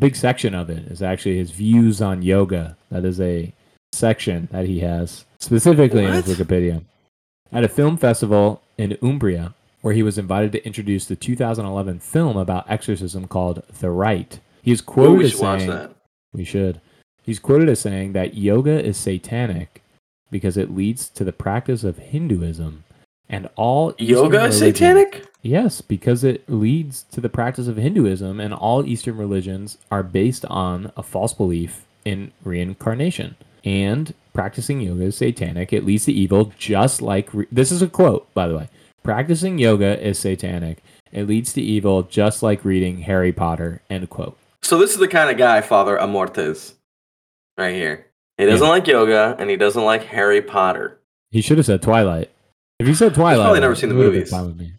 big section of it is actually his views on yoga. That is a section that he has specifically in his Wikipedia. At a film festival in Umbria, where he was invited to introduce the 2011 film about exorcism called The Rite. He is Ooh, quoted we as saying, that. we should. He's quoted as saying that yoga is satanic because it leads to the practice of Hinduism and all Eastern Yoga is satanic? Yes, because it leads to the practice of Hinduism and all Eastern religions are based on a false belief in reincarnation. And practicing yoga is satanic. It leads to evil just like re- this is a quote by the way. Practicing yoga is satanic. It leads to evil just like reading Harry Potter. End quote. So this is the kind of guy Father Amorth is. Right here. He doesn't Yeah. like yoga and he doesn't like Harry Potter. He should have said Twilight. If he said Twilight, he's probably never seen the movies. fine with me.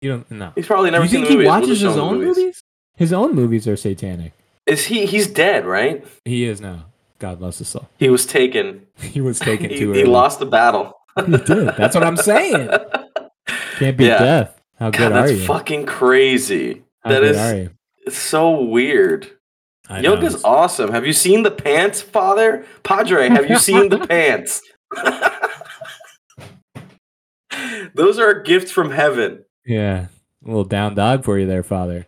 You don't no. He's probably never you seen think the movies. he watches his own movies? His own movies are satanic. Is he he's dead, right? He is now. God bless his soul. He was taken. He was taken he, too he early. lost the battle. He did. That's what I'm saying. Can't beat Yeah. death. How God, good are that's you? fucking crazy. How that is-? It's so weird. I know. Awesome. Have you seen the pants, Father? Padre, have you seen the pants? Those are a gift from heaven. Yeah, a little down dog for you there, Father.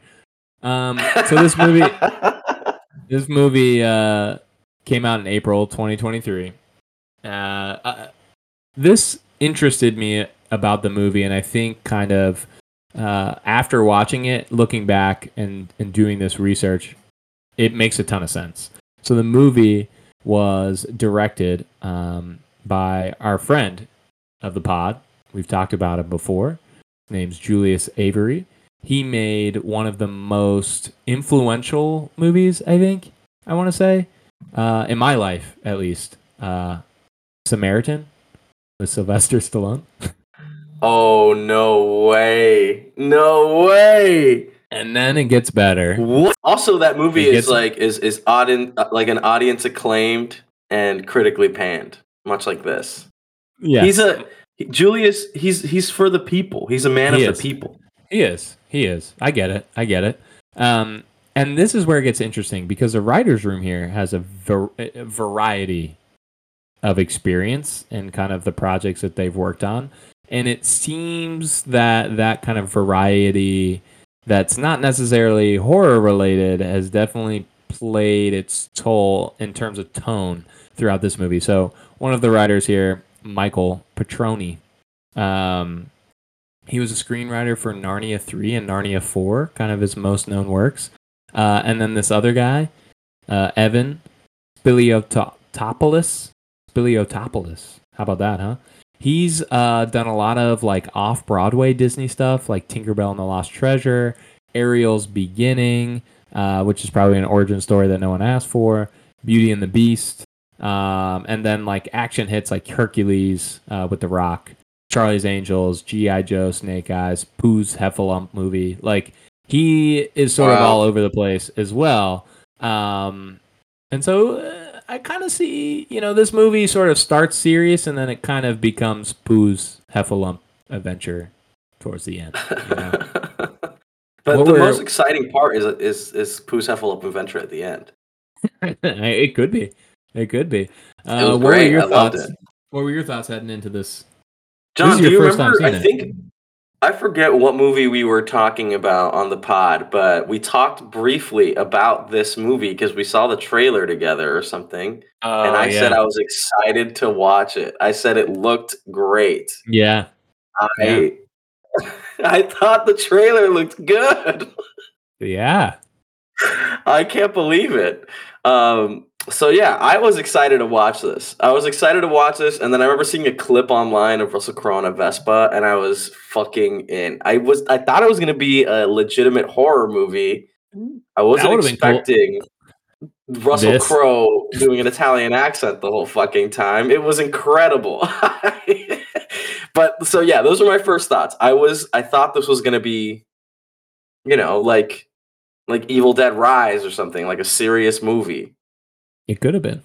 Um, so this movie, this movie uh, came out in April 2023. Uh, uh, this interested me about the movie, and I think kind of uh, after watching it, looking back and and doing this research, it makes a ton of sense. So the movie was directed um, by our friend of the pod. We've talked about him before. His name's Julius Avery. He made one of the most influential movies, I think, I want to say, uh, in my life at least. Uh, Samaritan with Sylvester Stallone. Oh no way. No way. And then it gets better. What? Also that movie It is gets- like is is audien- uh, like an audience acclaimed and critically panned, much like this. Yeah, He's a Julius, he's he's for the people. He's a man He of is. the people. He is. He is. I get it. I get it. Um, and this is where it gets interesting because the writers' room here has a, var- a variety of experience and kind of the projects that they've worked on, and it seems that that kind of variety that's not necessarily horror related has definitely played its toll in terms of tone throughout this movie. So one of the writers here, Michael Petroni, um, he was a screenwriter for Narnia 3 and Narnia 4, kind of his most known works. Uh, and then this other guy, uh, Evan Spiliotopoulos. Spiliotopoulos. How about that, huh? He's uh, done a lot of like off Broadway Disney stuff, like Tinkerbell and the Lost Treasure, Ariel's Beginning, uh, which is probably an origin story that no one asked for, Beauty and the Beast, um, and then like action hits like Hercules uh, with The Rock, Charlie's Angels, G.I. Joe, Snake Eyes, Pooh's Heffalump movie. Like he is sort of all over the place as well. Um, and so uh, I kind of see, you know, this movie sort of starts serious and then it kind of becomes Pooh's Heffalump adventure towards the end. You know? but What the were- most exciting part is is is Pooh's Heffalump Adventure at the end. it could be. It could be. Uh, was what were your I thoughts? it. What were your thoughts heading into this? Jon, is do your you remember? I it. think I forget what movie we were talking about on the pod, but we talked briefly about this movie because we saw the trailer together or something. Oh, and I said I was excited to watch it. I said it looked great. yeah. I I thought the trailer looked good. Yeah. I can't believe it. Um, so yeah, I was excited to watch this. I was excited to watch this, and then I remember seeing a clip online of Russell Crowe on a Vespa, and I was fucking in. I was I thought it was gonna be a legitimate horror movie. I wasn't would've cool. expecting Russell Crowe doing an Italian accent the whole fucking time. It was incredible. but so yeah, those were my first thoughts. I was I thought this was gonna be, you know, like like Evil Dead Rise or something, like a serious movie. It could have been.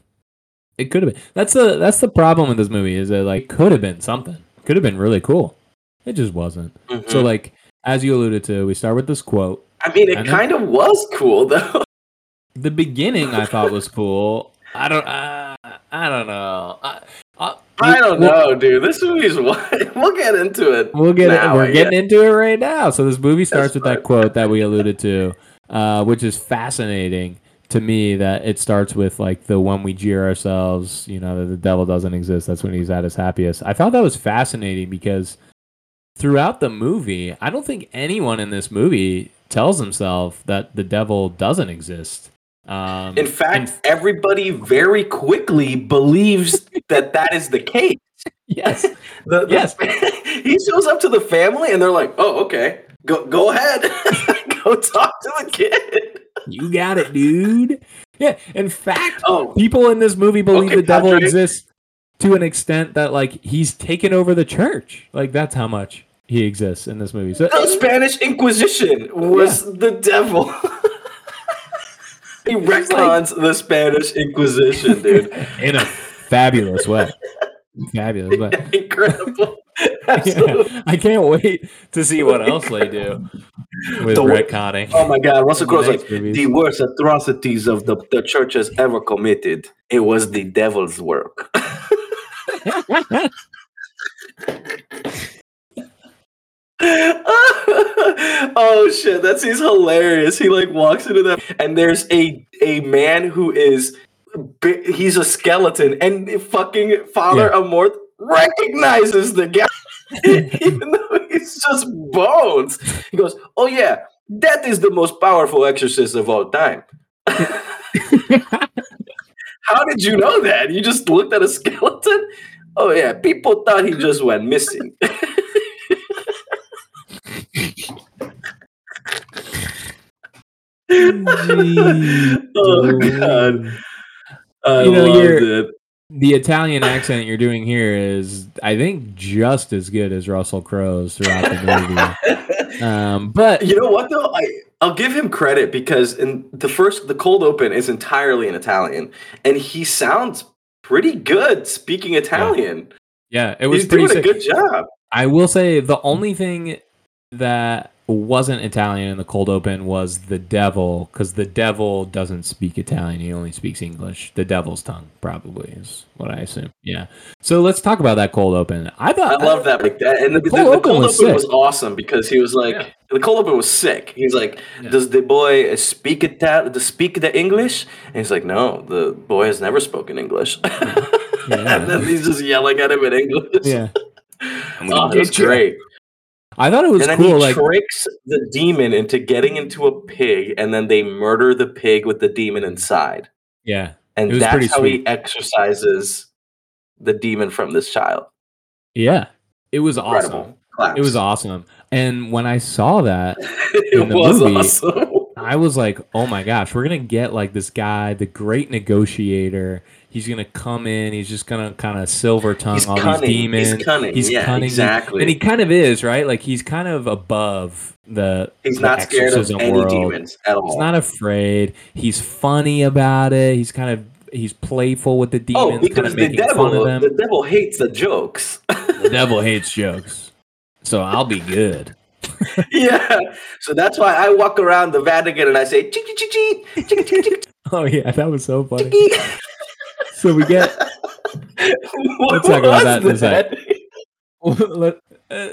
It could have been. That's the that's the problem with this movie is that like could have been something. Could have been really cool. It just wasn't. So Mhm. like as you alluded to, we start with this quote. I mean, it kind of was cool though. The beginning I thought was cool. I don't. Uh, I don't know. I, I, I don't we'll- know, dude. This movie's what we'll get into it. We'll get now, it. We're getting into it right now. So this movie starts That's with that quote that we alluded to, uh, which is fascinating to me. That it starts with like the when we jeer ourselves, you know, that the devil doesn't exist. That's when he's at his happiest. I thought that was fascinating because throughout the movie, I don't think anyone in this movie tells himself that the devil doesn't exist. Um, In fact, and- everybody very quickly believes that that is the case. yes, The, the- Yes. he shows up to the family and they're like, "Oh, okay, go go ahead, go talk to the kid." You got it, dude. Yeah, in fact, Oh, people in this movie believe Okay, the devil Patrick. exists to an extent that like he's taken over the church. Like that's how much he exists in this movie. So the Spanish Inquisition was the devil. he retcons the Spanish Inquisition, dude. in a fabulous way. Fabulous way. Incredible. Yeah, I can't wait to see what else they do with The- retconning. Oh my God, Russell Crowe's like movies. the worst atrocities of the, the church has ever committed. It was the devil's work. oh shit, that scene's hilarious. He like walks into that, and there's a a man who is he's a skeleton, and fucking Father Amorth recognizes the guy, even though he's just bones. He goes, "Oh yeah, that is the most powerful exorcist of all time." How did you know that? You just looked at a skeleton? Oh yeah, people thought he just went missing. oh god. I You know, loved it. The Italian accent you're doing here is, I think, just as good as Russell Crowe's throughout the movie. Um, but You know what though? I I'll give him credit because in the first the cold open is entirely in Italian and he sounds pretty good speaking Italian. yeah, it was He's pretty doing a good job. I will say the only thing that wasn't Italian in the cold open was the devil, because the devil doesn't speak Italian; he only speaks English. The devil's tongue, probably, is what I assume. Yeah. So let's talk about that cold open. I thought I love that like that. And the, the, cold the open cold was open was, awesome because he was like Yeah. the cold open was sick. He's like, Yeah. Does the boy speak Ital- to speak the English? And he's like, No, the boy has never spoken English. and then he's just yelling at him in English. Yeah. Oh, it was great. I thought it was and then cool. he Like, tricks the demon into getting into a pig, and then they murder the pig with the demon inside. yeah, And It was pretty that's how sweet. he exorcises the demon from this child. yeah, it was awesome. It was awesome. And when I saw that, it in the was movie, awesome. I was like, oh my gosh, we're gonna get like this guy, the great negotiator. He's gonna come in. He's just gonna kind of silver tongue He's all cunning. these demons. He's cunning. He's yeah, cunning. exactly. and he kind of is right. Like he's kind of above the. He's the not scared of any world. demons at all. He's not afraid. He's funny about it. He's kind of he's playful with the oh, demons, oh, kind because of the making fun devil, of them. the devil hates the jokes. the devil hates jokes, so I'll be good. yeah, so that's why I walk around the Vatican and I say, "Chiki chiki chiki chiki Oh yeah, that was so funny. chiki." So we get Let's talk about that in a sec. Uh,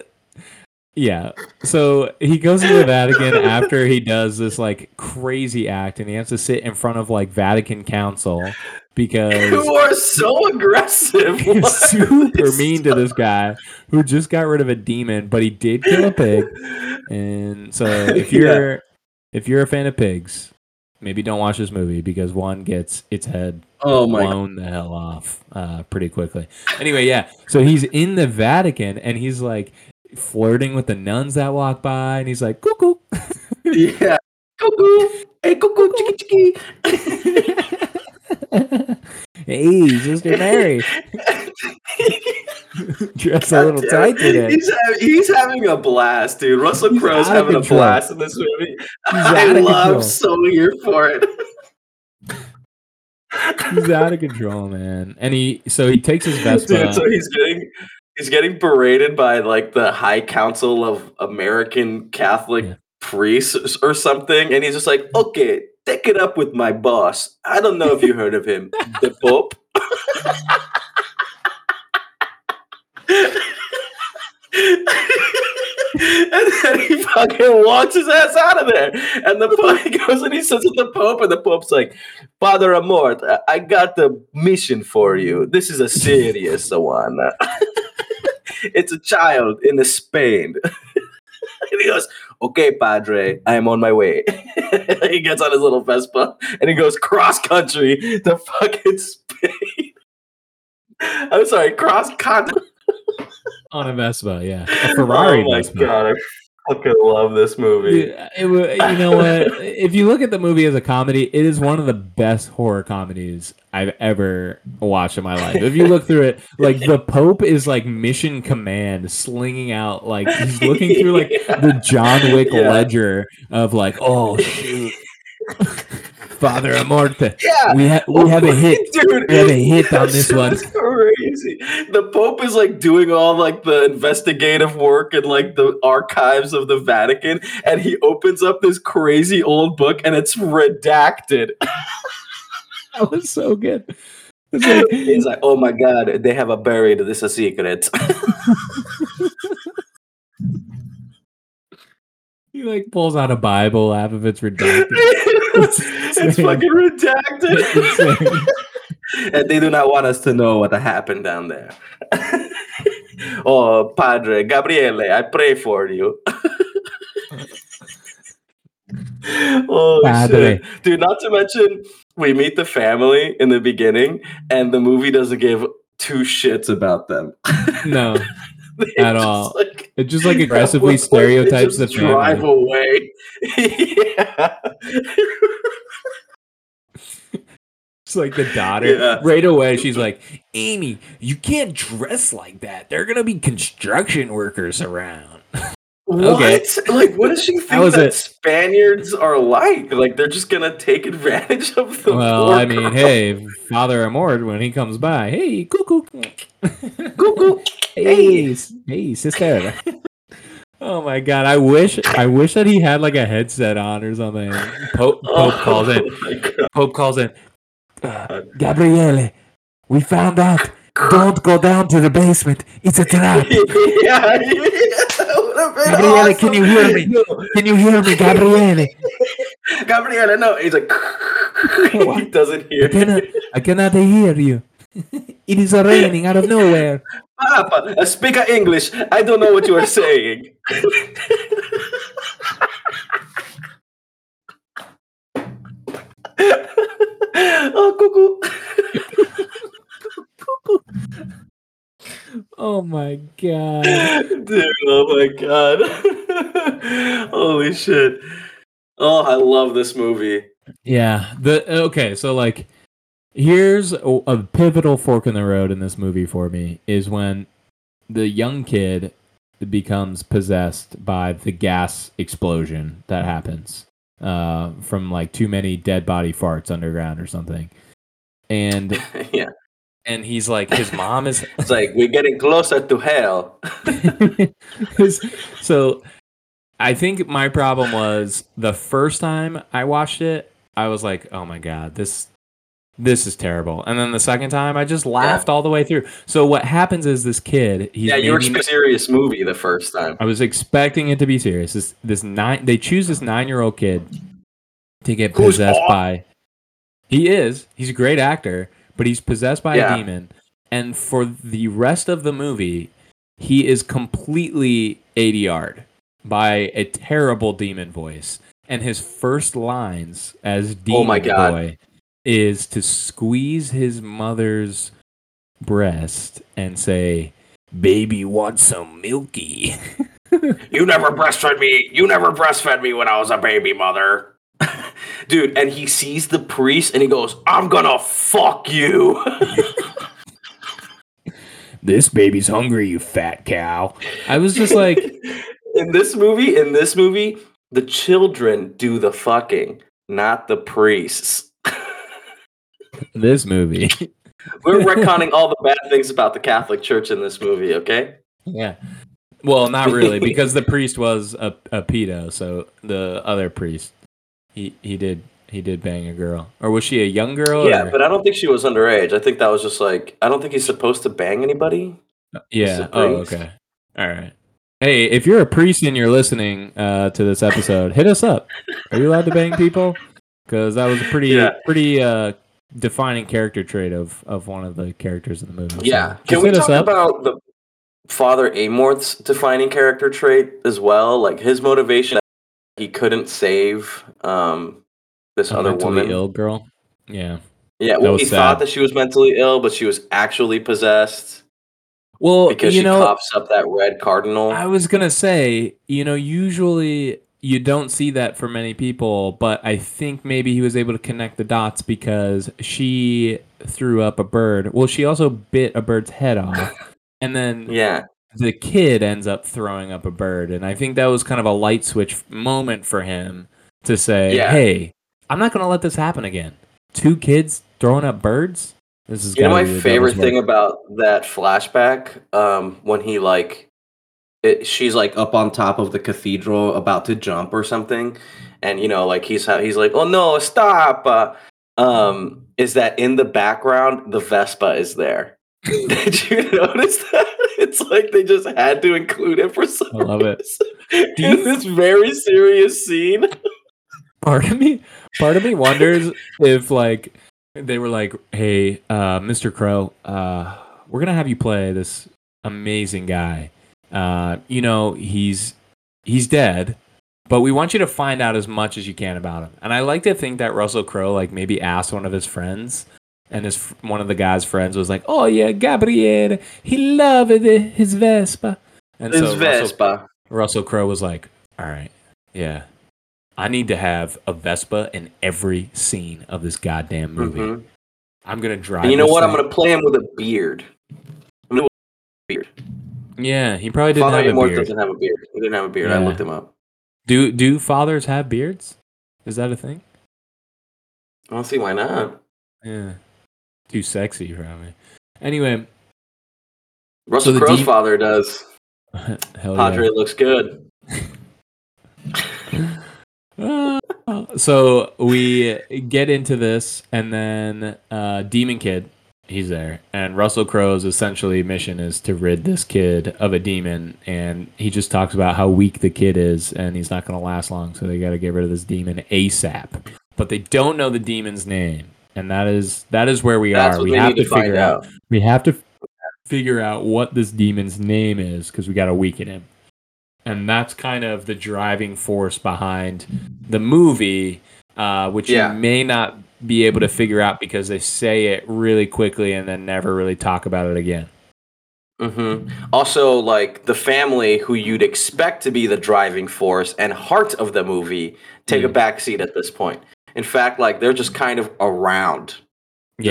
yeah. So he goes to the Vatican after he does this like crazy act, and he has to sit in front of like Vatican Council because you are so aggressive? super mean to this guy who just got rid of a demon, but he did kill a pig. And so if you're if you're a fan of pigs, maybe don't watch this movie because one gets its head Oh my god. blown the hell off uh, pretty quickly. Anyway, yeah. So he's in the Vatican and he's like flirting with the nuns that walk by, and he's like, "Cuckoo." Yeah. Cuckoo. Hey, cuckoo, chicky, chicky. hey, Sister Mary, dress a little tight today. He's, he's having a blast, dude. Russell Crowe's having a blast in this movie. I love control. so here for it. He's out of control, man. And he so he takes his Vespa. Dude, so he's getting he's getting berated by like the High Council of American Catholic Yeah. priests or something, and he's just like, hmm. "Okay, take it up with my boss. I don't know if you heard of him, the Pope." and then he fucking walks his ass out of there. And the Pope goes and he sits with the Pope, and the Pope's like, Father Amorth, I- I got the mission for you. This is a serious one. it's a child in Spain. and he goes, Okay, Padre, I am on my way. he gets on his little Vespa and he goes cross country to fucking Spain. I'm sorry, cross country. On a Vespa, yeah, a oh Ferrari oh my Vespa. god, I fucking love this movie. It, you know what? if you look at the movie as a comedy, it is one of the best horror comedies I've ever watched in my life. If you look through it, like the Pope is like mission command, slinging out like he's looking through like the John Wick Yeah. ledger of like, oh shoot, Father Amorte, Yeah, we have we have a hit. dude. We have a hit on this one. Crazy. The Pope is like doing all like the investigative work in like the archives of the Vatican, and he opens up this crazy old book, and it's redacted. That was so good. It's like, He's like, "Oh my god, they have a buried. This is a secret." he like pulls out a Bible, half of it's redacted. It's insane. fucking redacted. And they do not want us to know what happened down there. oh, Padre Gabriele, I pray for you. oh Padre. shit, dude! Not to mention, we meet the family in the beginning, and the movie doesn't give two shits about them No, At all. Like, it just like aggressively stereotypes the just drive family. away. yeah. It's like the daughter. Yeah. Right away, she's like, Amy, you can't dress like that. They're gonna be construction workers around. Okay. What? Like, what does she think that it. Spaniards are like? Like, they're just gonna take advantage of the. well, I mean, girl. hey, Father Amorth, when he comes by, hey, cuckoo. Cuckoo. Hey, s- hey, sister. oh my god, I wish I wish that he had like a headset on or something. Pope, Pope calls in. Oh my God. Pope calls in. "Uh, Gabriele, we found out. Don't go down to the basement. It's a trap. yeah, that would've been Gabriele, can you hear me? awesome. Can you hear me, Gabriele? Gabriele, no. He's like, he doesn't I hear. cannot, I cannot hear you. It is raining out of nowhere. Papa, uh, speak English. I don't know what you are saying. oh, cuckoo. Oh my god. Dude, oh my god. Holy shit. Oh, I love this movie. Yeah. The okay, so like here's a, a pivotal fork in the road in this movie for me is when the young kid becomes possessed by the gas explosion that happens uh from like too many dead body farts underground or something. And yeah. And he's like his mom is It's like we're getting closer to hell. so I think my problem was the first time I watched it, I was like, "Oh my god, this this is terrible." And then the second time, I just laughed all the way through. So what happens is this kid, he's yeah, you were a serious movie the first time. I was expecting it to be serious. This this nine they choose this 9-year-old kid to get Who's possessed aw- by He is. He's a great actor, but he's possessed by Yeah. a demon. And for the rest of the movie, he is completely ADR'd by a terrible demon voice. And his first lines as demon Oh my God. boy is to squeeze his mother's breast and say, "Baby wants some milky." You never breastfed me. You never breastfed me when I was a baby, mother. dude, and he sees the priest and he goes, "I'm gonna fuck you." This baby's hungry, you fat cow. I was just like, in this movie, in this movie, the children do the fucking, not the priests. this movie. We're retconning all the bad things about the Catholic Church in this movie, okay? yeah. Well, not really, because the priest was a, a pedo. So the other priest, he he did he did bang a girl, or was she a young girl? Yeah, or- but I don't think she was underage. I think that was just like I don't think he's supposed to bang anybody. yeah. Oh, okay. All right. Hey, if you're a priest and you're listening uh, to this episode, hit us up. Are you allowed to bang people? Because that was a pretty Yeah. pretty uh, defining character trait of of one of the characters in the movie. Yeah. just Can we talk about the Father Amorth's defining character trait as well? Like his motivation he couldn't save um this a other mentally woman. ill girl? Yeah. Yeah, well, he sad. thought that she was mentally ill, but she was actually possessed Well, because you she know, coughs up that red cardinal. I was gonna say, you know, usually you don't see that for many people, but I think maybe he was able to connect the dots because she threw up a bird. Well, she also bit a bird's head off, and then yeah, the kid ends up throwing up a bird, and I think that was kind of a light switch moment for him to say, Yeah. "Hey, I'm not gonna let this happen again." Two kids throwing up birds. This is you know my favorite thing about that flashback um when he like it, she's like up on top of the cathedral about to jump or something and you know like he's he's like oh no stop uh, um is that in the background the vespa is there did you notice that? It's like they just had to include it for some I love it. reason. In this very serious scene. Part of me part of me wonders if like they were like hey uh mr Crowe uh we're gonna have you play this amazing guy. Uh you know he's he's dead but we want you to find out as much as you can about him. And i like to think that russell crowe like maybe asked one of his friends and his one of the guy's friends was like oh yeah gabriele he loved it, his vespa and his so russell, vespa Russell Crowe was like, "All right, yeah, I need to have a Vespa in every scene of this goddamn movie. Mhm. I'm gonna drive." and you know what i'm gonna play him with a beard I'm gonna a beard Yeah, he probably didn't Father have a beard. doesn't have a beard. He didn't have a beard. I looked him up. Do do fathers have beards? Is that a thing? I don't see why not. Yeah, too sexy for me. Anyway, Russell the Crowe's deep- father does. hell Padre looks good. yeah. so we get into this, and then uh, Demon Kid, he's there, and Russell Crowe's essentially mission is to rid this kid of a demon, and he just talks about how weak the kid is, and he's not going to last long, so they got to get rid of this demon ASAP. But they don't know the demon's name, and that is that is where we That's are. We have to, figure out out. we have to figure out what this demon's name is because we got to weaken him and that's kind of the driving force behind the movie uh, which Yeah. you may not be able to figure out because they say it really quickly and then never really talk about it again Mm-hmm. Also, like the family who you'd expect to be the driving force and heart of the movie take a Mm. back seat at this point. In fact, like they're just kind of around, just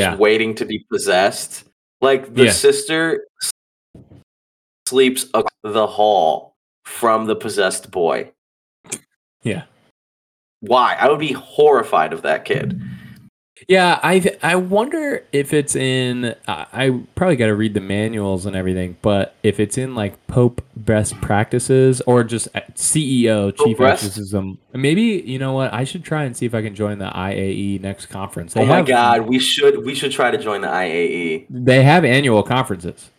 yeah waiting to be possessed. Like the Yeah. sister sleeps across the hall from the possessed boy. yeah Why? I would be horrified of that kid. Yeah i i wonder if it's in i, I probably got to read the manuals and everything but if it's in like pope best practices or just uh, ceo chief best? exorcism maybe you know what i should try and see if i can join the iae next conference They oh my have- god, we should we should try to join the. IAE. they have annual conferences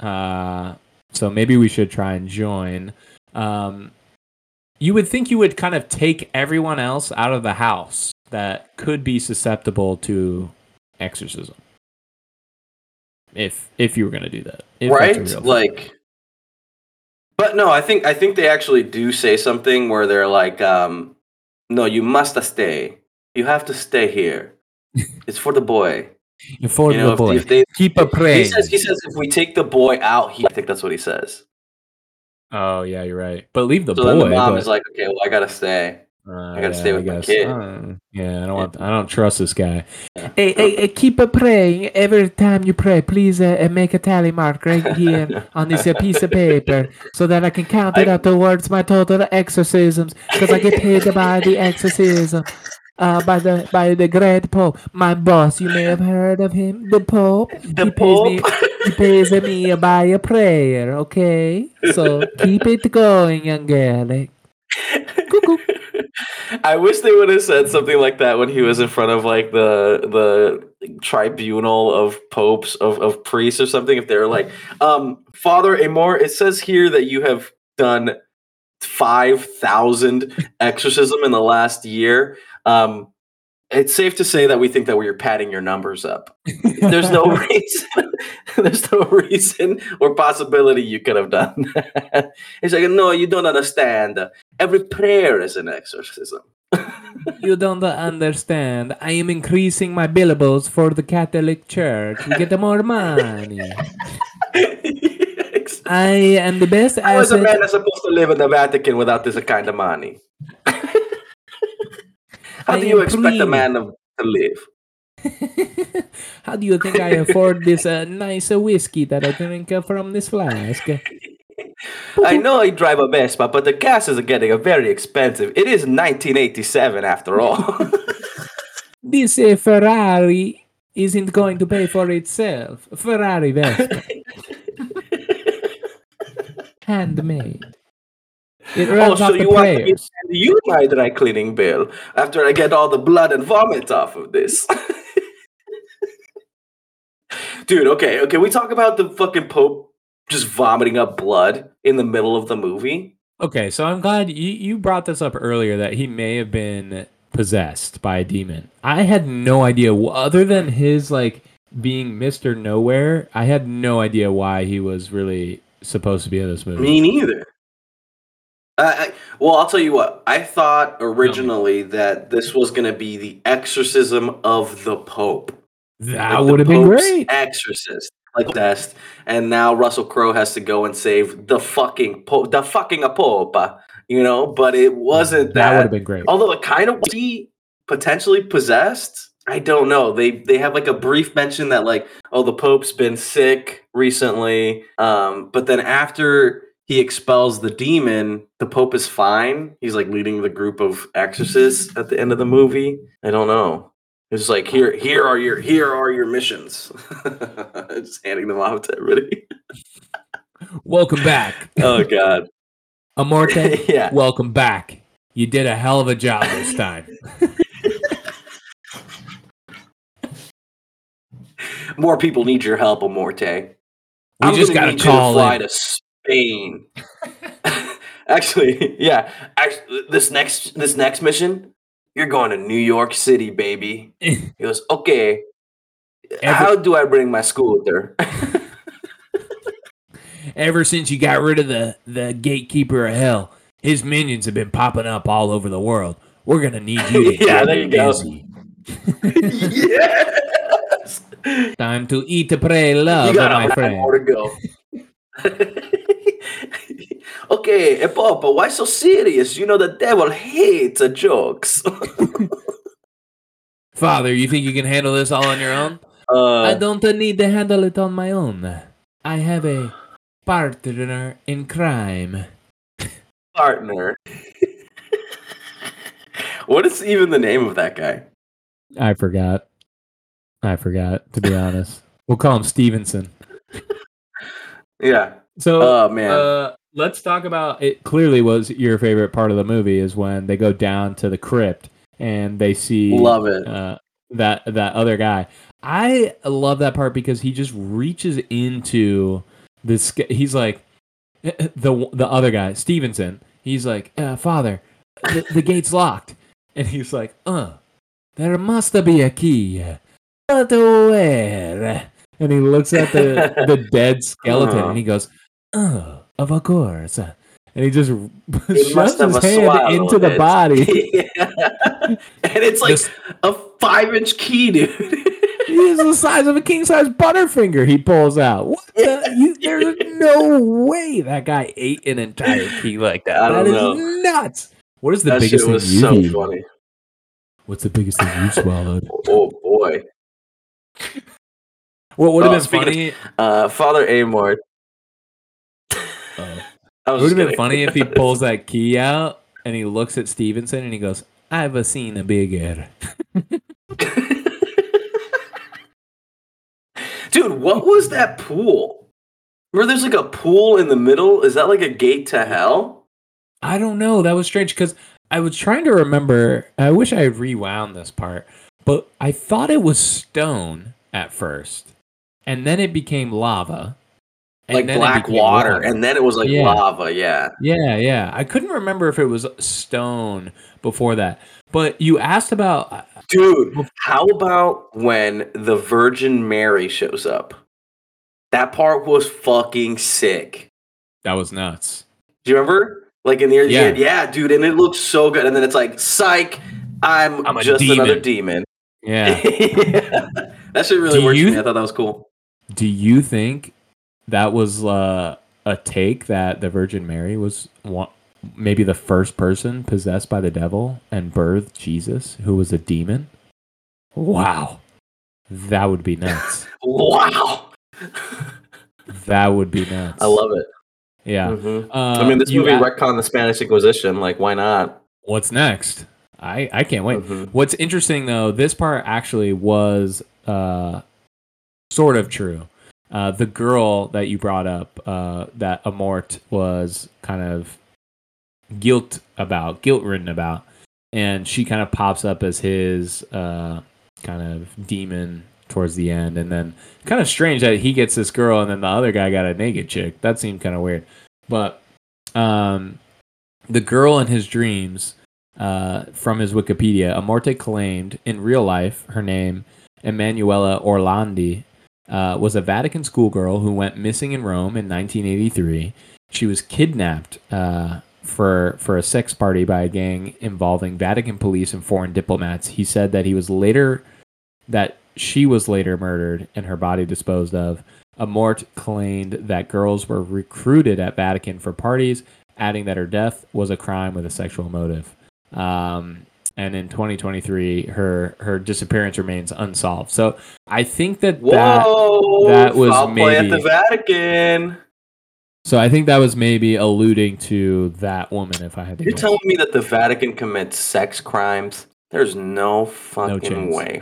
uh so maybe we should try and join um you would think you would kind of take everyone else out of the house that could be susceptible to exorcism if if you were going to do that if right? Like But no, I think I think they actually do say something where they're like um no, you must stay. You have to stay here. it's for the boy. for You know, the if- boy if they- keep a He says he says if we take the boy out, he I think that's what he says. oh yeah you're right but leave the so boy then the mom but- is like, okay, well, I gotta stay. Uh, I gotta stay with my guess. kid. Uh, yeah, I don't want. I don't trust this guy. Hey, hey, hey, keep uh, praying. Every time you pray, please uh, uh, make a tally mark right here on this uh, piece of paper, so that I can count it I- up towards my total exorcisms, because I get paid by the exorcism. Uh, by the by the great Pope, my boss. You may have heard of him, the Pope. The he pays me. Pope? He pays me by a prayer. Okay, so keep it going, young girl. I wish they would have said something like that when he was in front of like the the tribunal of popes of, of priests or something. If they're like, um, Father Amorth, it says here that you have done five thousand exorcism in the last year. Um, it's safe to say that we think that we're padding your numbers up. There's no reason. there's no reason or possibility you could have done that. It's like, no, you don't understand. Every prayer is an exorcism. You don't understand. I am increasing my billables for the Catholic Church. We get more money. I am the best How is a man supposed to live in the Vatican without this kind of money? How I do you expect a man to to live? How do you think I afford this uh, nice uh, whiskey that I drink uh, from this flask? I know I drive a Vespa, but the gas is getting very expensive. It is 1987 after all. This uh, Ferrari isn't going to pay for itself. Ferrari Vespa, handmade. It oh, so you want to send you my dry cleaning bill after I get all the blood and vomit off of this? Dude, okay, okay. We talk about the fucking Pope just vomiting up blood in the middle of the movie. Okay, so I'm glad you, you brought this up earlier that he may have been possessed by a demon. I had no idea, other than his like being Mr. Nowhere, I had no idea why he was really supposed to be in this movie. Me neither. I, I, well, I'll tell you what. I thought originally that this was going to be the exorcism of the Pope. that Like would have been great. Exorcist, like best. And now Russell Crowe has to go and save the fucking Pope, the fucking Pope. You know, but it wasn't That would have been great. Although it kind of he potentially possessed. I don't know. They they have like a brief mention that like, oh, the Pope's been sick recently. Um, but then after he expels the demon, the Pope is fine. He's like leading the group of exorcists at the end of the movie. I don't know. It's like here, here are your here are your missions. Just handing them off to everybody. Welcome back. Oh God. Amorte, yeah. welcome back. You did a hell of a job this time. More people need your help, Amorte. We I'm just need you call to fly in. to Spain. actually, yeah. Actually, this next this next mission, you're going to New York City, baby. He goes, okay. Every- how do I bring my scooter? Ever since you got rid of the, the gatekeeper of hell, his minions have been popping up all over the world. We're gonna need you to Yeah, there you go. busy. yes. Time to eat, pray, love, you got my a lot friend. more to go. okay, Papa, why so serious? You know the devil hates a jokes. Father, you think you can handle this all on your own? I uh, don't need to handle it on my own. I have a partner in crime. partner. what is even the name of that guy? I forgot. I forgot, to be honest. We'll call him Stevenson. Yeah. So, Oh man. uh, let's talk about it. Clearly, was your favorite part of the movie is when they go down to the crypt and they see Love it. uh, that that other guy. I love that part because he just reaches into this. He's like the the other guy, Stevenson. He's like, uh, Father, the, the gate's locked, and he's like, Uh, there must be a key, but where? And he looks at the the dead skeleton, Uh. and he goes, Oh, of course. And he just He shoves his hand into the it. body. Yeah. And it's like a five inch key, dude. He's the size of a king size butterfinger he pulls out. What the? You, there's no way that guy ate an entire key like that. I don't That is know. nuts. What is the that biggest thing you've so funny. What's the biggest thing you've swallowed? Oh boy. What would Oh, have been speaking of- funny? Uh, Father Amorth. It would have been funny if he pulls that key out and he looks at Stevenson and he goes, "I've a seen a bigger." Dude, what was that pool? Where there's like a pool in the middle? Is that like a gate to hell? I don't know. That was strange because I was trying to remember. I wish I had rewound this part, but I thought it was stone at first, and then it became lava, and like then black became water, and then it was like Yeah. lava. Yeah. yeah, yeah. I couldn't remember if it was stone before that. But you asked about uh, Dude, how about when the Virgin Mary shows up? That part was fucking sick. that was nuts. Do you remember? Like in the ear, Yeah. yeah. yeah, dude, and it looks so good. And then it's like, psych, I'm, I'm just demon." another demon. Yeah. that shit really Do worked you- for me. I thought that was cool. Do you think that was uh, a take that the Virgin Mary was one, maybe the first person possessed by the devil and birthed Jesus, who was a demon? Wow, that would be nuts. Wow. that would be nuts. I love it. Yeah. Mhm. Uh, I mean, this movie a- retconned the Spanish Inquisition. Like, why not? What's next? I I can't wait. Mhm. What's interesting though, this part actually was uh, sort of true. Uh, the girl that you brought up, uh, that Amorth was kind of guilt about, guilt ridden about, and she kind of pops up as his uh, kind of demon towards the end, and then kind of strange that he gets this girl, and then the other guy got a naked chick. That seemed kind of weird, but um, the girl in his dreams uh, from his Wikipedia, Amorte claimed in real life her name, Emanuela Orlandi, uh, was a Vatican schoolgirl who went missing in Rome in 1983. She was kidnapped uh, for for a sex party by a gang involving Vatican police and foreign diplomats. He said that he was later that she was later murdered and her body disposed of. Amorth claimed that girls were recruited at Vatican for parties, adding that her death was a crime with a sexual motive. Um, and in 2023, her her disappearance remains unsolved. So I think that that Whoa! that was foul play at the Vatican. so I think that was maybe alluding to that woman. If I had to, You're guess. telling me that the Vatican commits sex crimes? There's no fucking chance. way.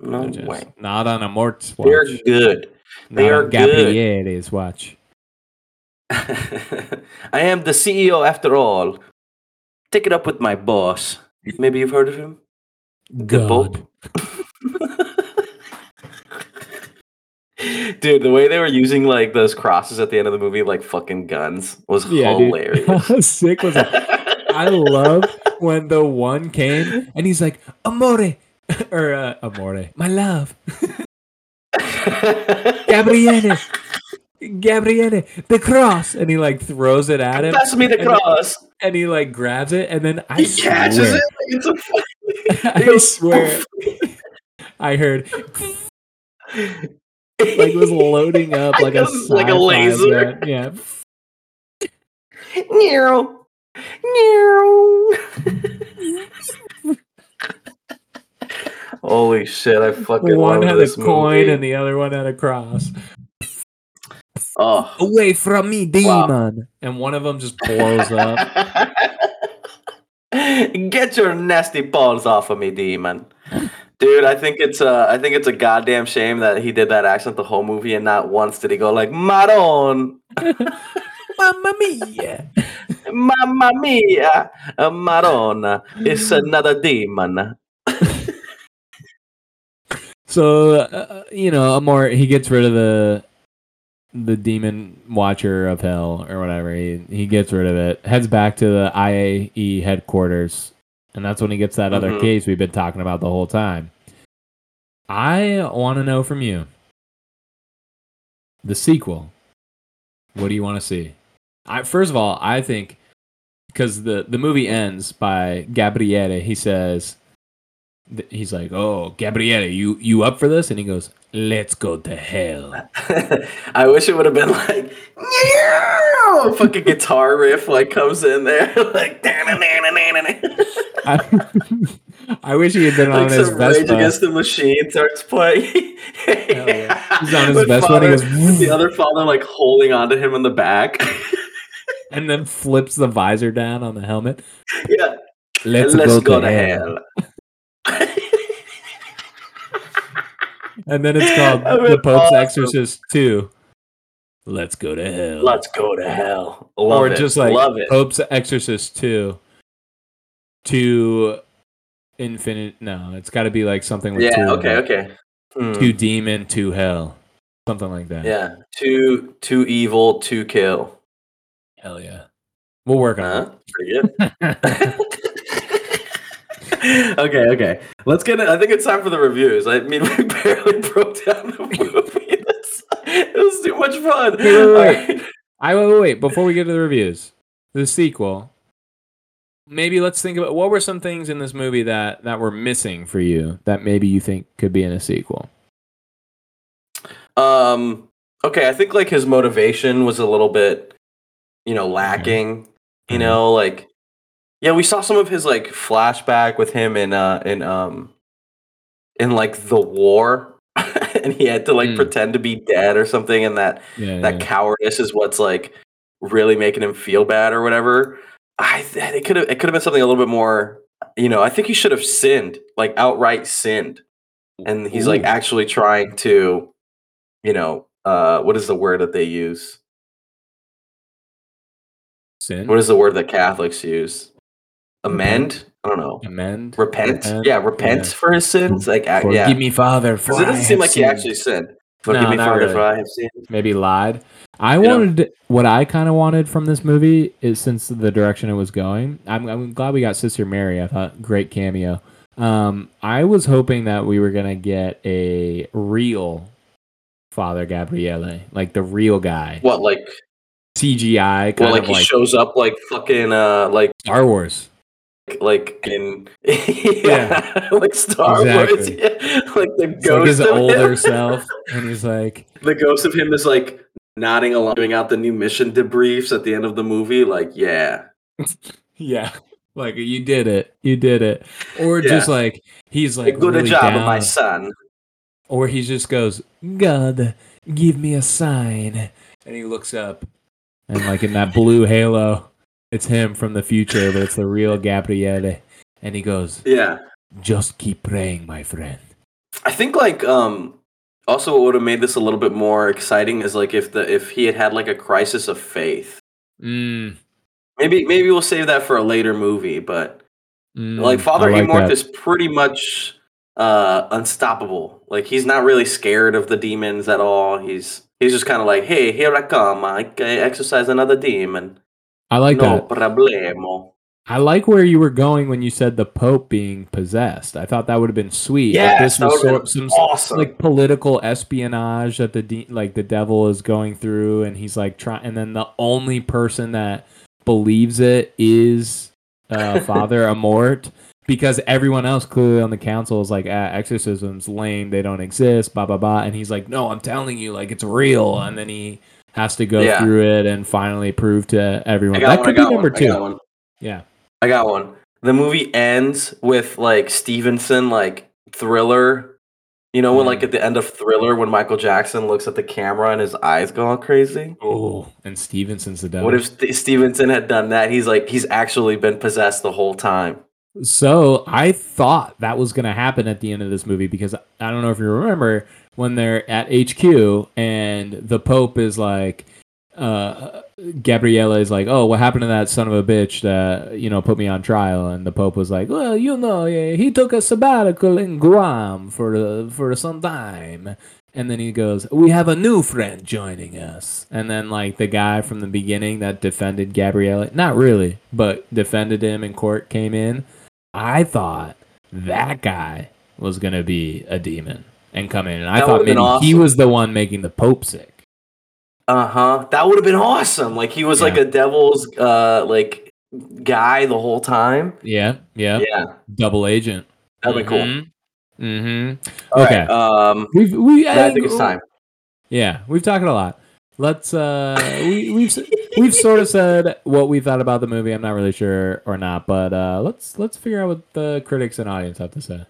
No, No way. Not on Amorth's They're watch. good. They Not are on good. Gabriele's watch. I am the CEO after all. Take it up with my boss. Maybe you've heard of him? The God. Dude, the way they were using like those crosses at the end of the movie, like fucking guns, was Yeah, hilarious. Sick was that? I love when the one came and he's like, Amore, or uh, Amore, my love, Gabriele, Gabriele, the cross, and he like throws it at him, Pass me the and- cross. and he like grabs it, and then I He catches it. It's a fucking. I swear, I heard like it was loading up like a Like a laser. gun. Yeah. Meow. Meow. Holy shit! I fucking One love had a this coin movie. and the other one had a cross. Oh. Away from me, Wow. demon! And one of them just blows up. Get your nasty paws off of me, demon. Dude, I think it's a, I think it's a goddamn shame that he did that accent the whole movie, and not once did he go like "Maron, Mamma mia! Mamma mia, uh, Marona, it's another demon." So uh, you know, Amor he gets rid of the the demon watcher of hell or whatever. He he gets rid of it. Heads back to the IAE headquarters, and that's when he gets that other Mhm. case we've been talking about the whole time. I want to know from you the sequel. What do you want to see? I first of all, I think because the the movie ends by Gabriele. He says, he's like, "Oh, Gabriele, you you up for this?" And he goes, "Let's go to hell." I wish it would have been like, oh, fucking guitar riff like comes in there, like, I, I wish he had been on his best. Rage Against the Machine starts playing. yeah. He's on his With Vespa and he goes, the other father like holding onto him in the back. and then flips the visor down on the helmet. yeah, Let's, let's, go, to hell. And then it's called The Pope's awesome. Exorcist 2. Let's go to hell. Let's go to hell. Love or it. just like love it. Pope's Exorcist 2 to infinite. No, it's got to be like something with two, Yeah. Okay. them. Okay. Hmm. Two demon, two hell. Something like that. Yeah. Too too evil to kill. Hell yeah. We'll work on Huh? Pretty good. okay, okay. Let's get it. I think it's time for the reviews. I mean, we barely broke down the movie. It's- it was too much fun. Wait, wait, wait. I wait, wait. Before we get to the reviews, the sequel. Maybe let's think about what were some things in this movie that that were missing for you that maybe you think could be in a sequel. Um. Okay, I think like his motivation was a little bit, you know, lacking. You Mhm. know, like, yeah, we saw some of his like flashback with him in uh in um in like the war, and he had to like Mm. pretend to be dead or something, and that Yeah, that yeah. cowardice is what's like really making him feel bad or whatever. I th- it could have it could have been something a little bit more. You know, I think he should have sinned, like outright sinned, and he's like actually trying to, you know, uh, what is the word that they use? sin. What is the word that Catholics use? Amend? I don't know. amend? Repent? Repent? Yeah, repent Yeah. for his sins. Like, Forgive yeah, me, Father, for it doesn't seem like he actually sinned. Forgive No, me, Father, really. for I have sinned. maybe lied. I You know? wanted what I kind of wanted from this movie is since the direction it was going. I'm, I'm glad we got Sister Mary. I thought great cameo. Um, I was hoping that we were gonna get a real Father Gabriele, like the real guy, What, like, CGI, kind well, like he like shows up like fucking, uh, like Star Wars. Like in yeah, like Star Wars, yeah. like the It's like his of older him. self, and he's like, The ghost of him is like nodding along, doing out the new mission debriefs at the end of the movie. Like, yeah, yeah, like you did it, you did it, or Yeah. just like he's like good really job, down. my son. Or he just goes, God, give me a sign. And he looks up. And like in that blue halo, it's him from the future, but it's the real Gabriele. And he goes, Yeah, Just keep praying, my friend. I think like um also what would have made this a little bit more exciting is like if the if he had had like a crisis of faith. Mm, Maybe maybe we'll save that for a later movie, but mm, like Father I like Amorth is pretty much uh unstoppable. Like he's not really scared of the demons at all. He's he's just kind of like, "Hey, here I come. I can exercise another demon. I like no that. problemo." I like where you were going when you said the Pope being possessed. I thought that would have been sweet. if Yes, this was some Awesome. like political espionage that the de- like the devil is going through and he's like trying and then the only person that believes it is uh father amorth because everyone else clearly on the council is like ah, exorcisms lame they don't exist blah blah blah and he's like no i'm telling you like it's real and then he has to go Yeah. through it and finally prove to everyone that one. Could be number one. I two yeah I got one. The movie ends with like Stevenson like thriller. You know when like at the end of Thriller when Michael Jackson looks at the camera and his eyes go all crazy. oh and stevenson's the devil What if St- Stevenson had done that? He's like he's actually been possessed the whole time. So I thought that was going to happen at the end of this movie because I don't know if you remember when they're at HQ and the Pope is like, uh, Gabriele is like, oh, what happened to that son of a bitch that you know put me on trial? And the Pope was like, well, you know, he took a sabbatical in Guam for uh, for some time. And then he goes, "We have a new friend joining us." And then like the guy from the beginning that defended Gabriele, not really, but defended him in court came in. I thought that guy was gonna be a demon and come in, and I That thought maybe he was the one making the Pope sick. Uh huh. That would have been awesome. Like he was like a devil's uh like guy the whole time. Yeah, yeah, Yeah, double agent. that'd be cool. Mm-hmm. Okay. right, Um, We've we I think it's time. Yeah, we've talked a lot. Let's uh we we've we've sort of said what we thought about the movie. I'm not really sure or not, but uh, let's let's figure out what the critics and audience have to say.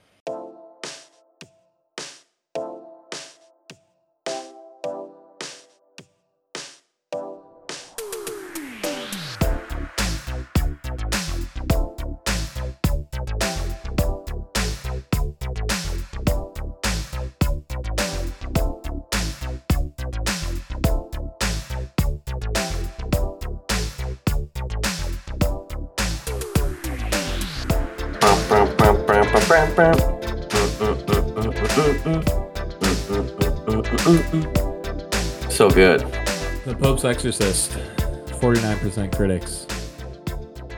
So good. The Pope's Exorcist, 49% critics.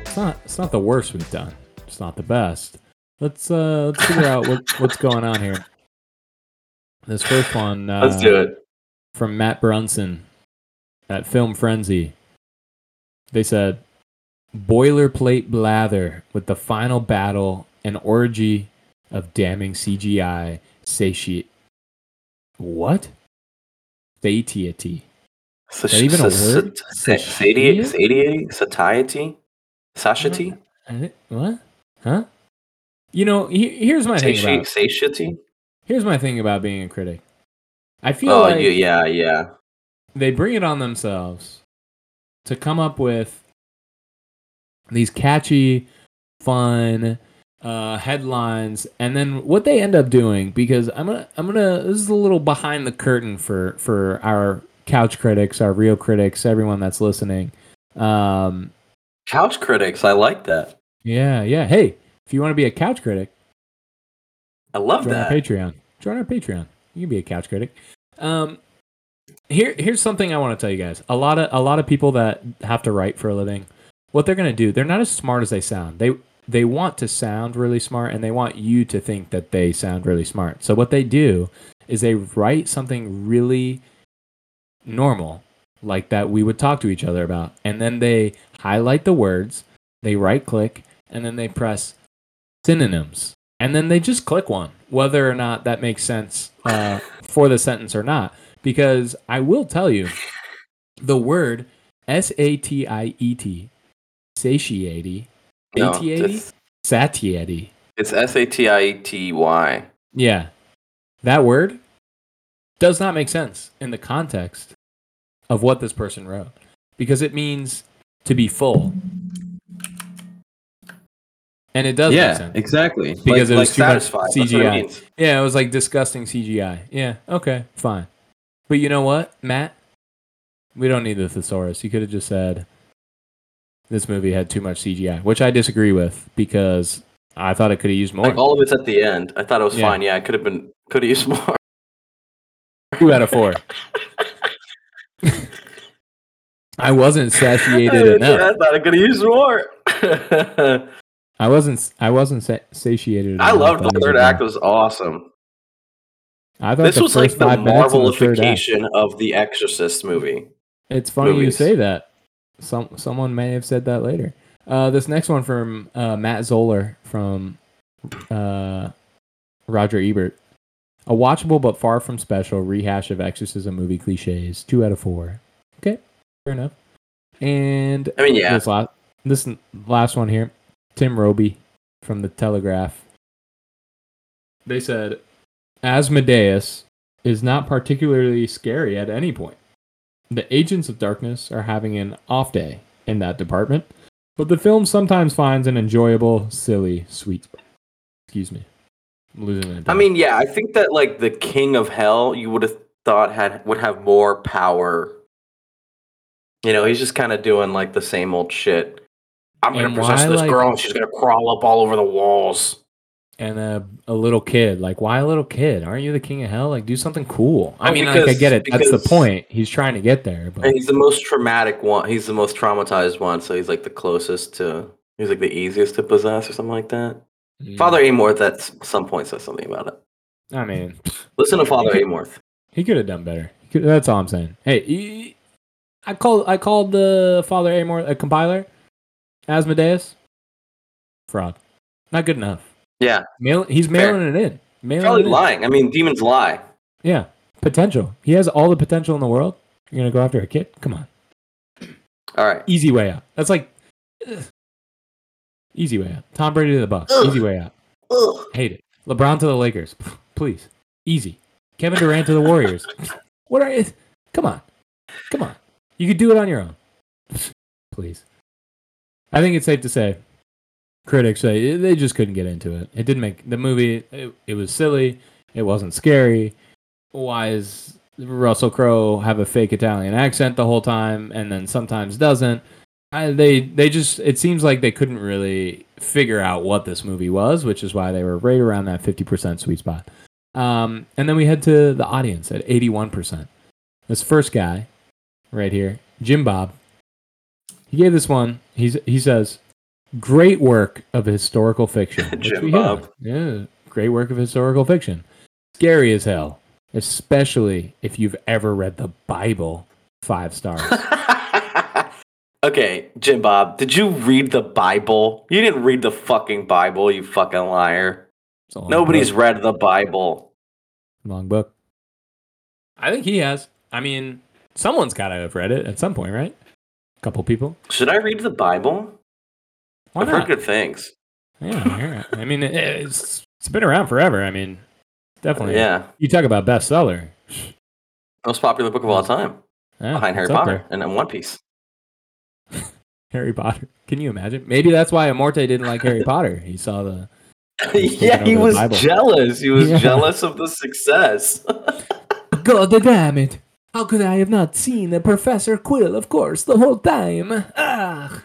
It's not it's not the worst we've done. It's not the best. Let's uh let's figure out what, what's going on here. This first one uh, Let's do it. from Matt Brunson at Film Frenzy. They said boilerplate blather with the final battle and orgy of damning CGI satiate. What? Satiety. Is that even a word? Satiety? Satiety? Satiety? Satiety? What? Huh? You know, here's my thing about Satiety? here's my thing about being a critic. I feel Oh, like yeah, yeah. they bring it on themselves to come up with these catchy, fun uh, headlines, and then what they end up doing. Because I'm gonna, I'm gonna. This is a little behind the curtain for for our couch critics, our real critics, everyone that's listening. Um, Couch critics, I like that. yeah, yeah. Hey, if you want to be a couch critic, I love join that. our Patreon. Join our Patreon. You can be a couch critic. Um, here, here's something I want to tell you guys. A lot of a lot of people that have to write for a living, what they're gonna do, they're not as smart as they sound. They they want to sound really smart, and they want you to think that they sound really smart. So what they do is they write something really normal, like that we would talk to each other about, and then they highlight the words, they right click, and then they press synonyms and then they just click one, whether or not that makes sense uh, for the sentence or not. Because I will tell you, the word S A T I E T, satiety, No, satiety, it's, satiety. it's S A T I E T Y. Yeah, that word does not make sense in the context of what this person wrote because it means to be full. And it does make Yeah, sense. exactly. Because it was like too much satisfied. That's what it CGI. means. Yeah, it was like disgusting CGI. Yeah, okay, fine. But you know what, Matt? We don't need the thesaurus. You could have just said this movie had too much CGI, which I disagree with because I thought it could have used more. Like all of it's at the end. I thought it was Yeah. fine. Yeah, I could have been could have used more. Two out of four. I wasn't satiated enough. I thought I could have used more. I wasn't. I wasn't sa- satiated. I loved the third act was awesome. I thought This the was like the five of the Marvelification of the Exorcist movie. It's funny movies. you say that. Some someone may have said that later. Uh, this next one from uh, Matt Zoller from uh, Roger Ebert. A watchable but far from special rehash of exorcism movie cliches. Two out of four. Okay, fair enough. And I mean, yeah. this last this last one here, Tim Robey from the Telegraph. They said, Asmodeus is not particularly scary at any point. The agents of darkness are having an off day in that department, but the film sometimes finds an enjoyable, silly, sweet spot. Excuse me. I'm losing it. I mean, yeah, I think that like the King of Hell, you would have thought had would have more power. You know, he's just kind of doing like the same old shit. I'm gonna possess why, this like- girl, and she's gonna crawl up all over the walls. And a, a little kid. Like, why a little kid? Aren't you the king of hell? Like, do something cool. I mean, like, I get it. That's the point. He's trying to get there. But he's the most traumatic one. He's the most traumatized one, so he's like the closest to. He's like the easiest to possess, or something like that. Mm, Father Amorth at some point says something about it. I mean, Listen to Father Okay. Amorth. he could have done better. Could- that's all I'm saying. Hey, he- I called I called the Father Amorth a compiler, Asmodeus, fraud. Not good enough. Yeah, Mail, he's Fair. mailing it in. Mailing probably it in. lying. I mean, demons lie. Yeah, potential. He has all the potential in the world. You're gonna go after a kid? Come on. All right. Easy way out. That's like ugh. easy way out. Tom Brady to the Bucks. Ugh. Easy way out. Ugh. Hate it. LeBron to the Lakers. Please. Easy. Kevin Durant to the Warriors. what are you? Come on. Come on. You could do it on your own. Please. I think it's safe to say critics say they just couldn't get into it. It didn't make the movie it, it was silly. It wasn't scary. Why is Russell Crowe have a fake Italian accent the whole time and then sometimes doesn't? I, they they just it seems like they couldn't really figure out what this movie was, which is why they were right around that 50% sweet spot. Um, and then we head to the audience at 81%. This first guy right here, Jim Bob, he gave this one. He's he says, "Great work of historical fiction." Jim Bob. on. yeah, great work of historical fiction. Scary as hell, especially if you've ever read the Bible. Five stars. okay, Jim Bob, did you read the Bible? You didn't read the fucking Bible, you fucking liar. It's a long Nobody's book. read the Bible. long book. I think he has. I mean, someone's got to have read it at some point, right? A couple people. Should I read the Bible? Why I've heard good things. Yeah. I mean, it- it's it's been around forever. I mean, definitely. Yeah. You talk about bestseller. Most popular book of all time. Yeah, behind Harry Potter and then One Piece. Harry Potter. Can you imagine? Maybe that's why Amorte didn't like Harry Potter. He saw the. He's yeah, he was jealous. He was Yeah. jealous of the success. God damn it! How could I have not seen the Professor Quirrell, of course, the whole time? Ah,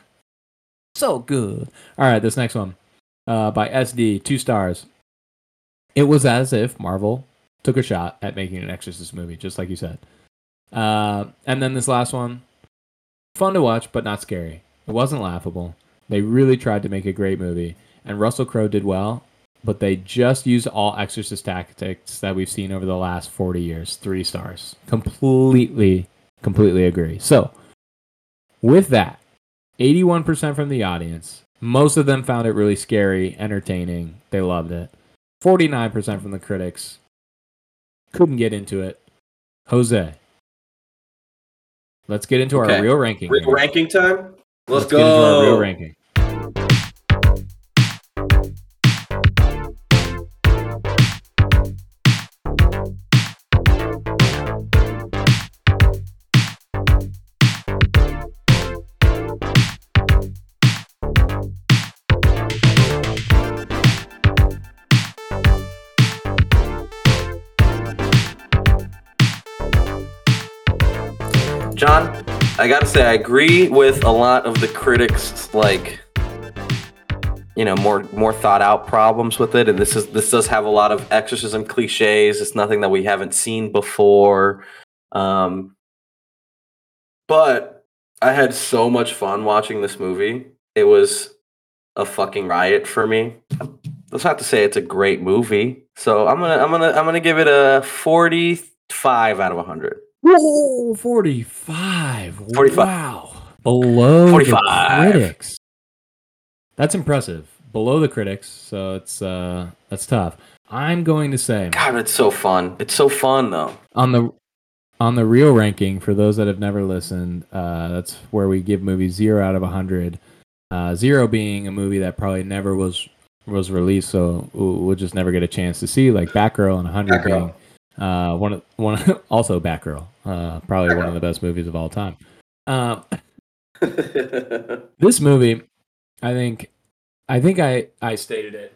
so good. All right, this next one, uh, by SD, two stars. It was as if Marvel took a shot at making an Exorcist movie, just like you said. Uh, and then this last one, fun to watch, but not scary. It wasn't laughable. They really tried to make a great movie, and Russell Crowe did well, but they just used all Exorcist tactics that we've seen over the last 40 years. Three stars. Completely, completely agree. So, with that, 81% from the audience. Most of them found it really scary, entertaining. They loved it. 49% from the critics couldn't get into it. Jose, let's get into Okay. our real ranking. Real ranking time? Let's, get into our real go. ranking. Say, I agree with a lot of the critics, like, you know, more more thought out problems with it. And this is this does have a lot of exorcism cliches. It's nothing that we haven't seen before. Um, but I had so much fun watching this movie. It was a fucking riot for me. Let's have to say it's a great movie. So I'm gonna I'm gonna I'm gonna give it a 45 out of 100. Whoa, 45. 45. Wow. Below 45. the critics. That's impressive. Below the critics, so it's uh that's tough. I'm going to say God, it's so fun. It's so fun though. on the on the real ranking for those that have never listened, uh that's where we give movies 0 out of a 100. Uh 0 being a movie that probably never was was released so we'll we'll just never get a chance to see like Batgirl and 100 Batgirl. being uh one of one also Batgirl. Uh probably one of the best movies of all time. Um this movie, I think, I think I I stated it.